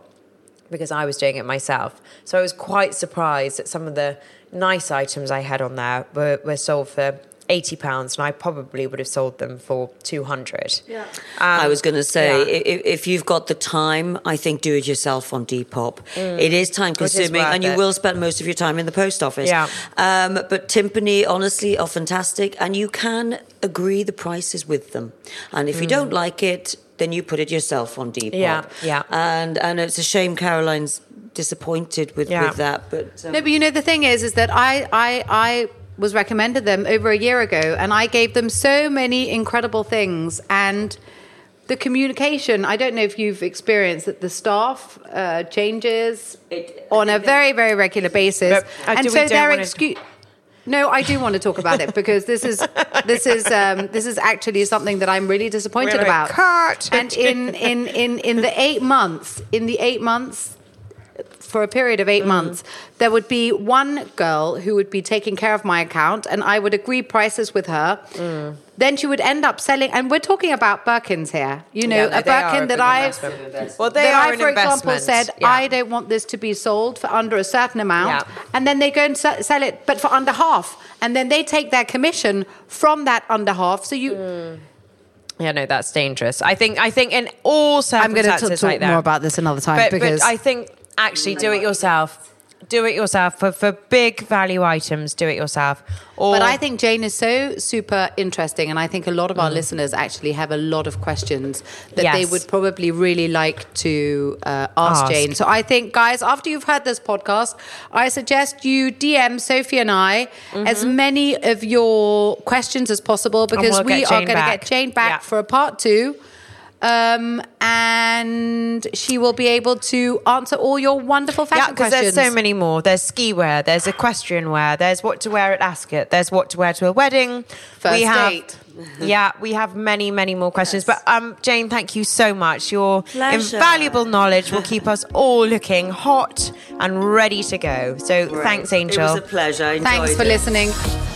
because I was doing it myself. So I was quite surprised that some of the nice items I had on there were, were sold for eighty pounds, and I probably would have sold them for two hundred. Yeah, I was going to say, yeah. if, if you've got the time, I think do it yourself on Depop. It is time Mm. is consuming, and you it. will spend most of your time in the post office. Yeah. Um, but Timpany, honestly, are fantastic, and you can agree the prices with them. And if you don't like it, then you put it yourself on Depop. Yeah, yeah. And and it's a shame Caroline's disappointed with, Yeah. with that, but. Um, no, but you know the thing is, is that I I I was recommended them over a year ago, and I gave them so many incredible things and. The communication, I don't know if you've experienced that the staff uh, changes It- on a very, very regular basis. But, uh, and so don't their wanna- excuse. No, I do want to talk about it because this is this is um, this is actually something that I'm really disappointed We're about. "Cut." And in, in in in the eight months, in the eight months, for a period of eight Mm. months, there would be one girl who would be taking care of my account, and I would agree prices with her. Mm. Then she would end up selling, and we're talking about Birkins here. You know, Yeah, no, a Birkin a that I. Well, they that are I, for example, investment. said Yeah. I don't want this to be sold for under a certain amount, Yeah. and then they go and sell it, but for under half, and then they take their commission from that under half. So you, Yeah, no, that's dangerous. I think I think in all circumstances, I'm going to talk like more about this another time but, because but I think actually do it yourself. do it yourself for, for big value items. Do it yourself. Or But I think Jane is so super interesting, and I think a lot of our listeners actually have a lot of questions that they would probably really like to uh, ask, Ask. Jane. So I think, guys, after you've heard this podcast, I suggest you DM Sophie and I as many of your questions as possible because we'll we are going to get Jane back Yeah. for a part two. Um, and she will be able to answer all your wonderful fashion yeah, fashion because there's so many more. There's ski wear. There's equestrian wear. There's what to wear at Ascot. There's what to wear to a wedding. First we have, date. yeah, we have many, many more questions. But um, Jane, thank you so much. Your Pleasure. invaluable knowledge will keep us all looking hot and ready to go. So Great. thanks, Angel. It was a pleasure. I Thanks for it. listening.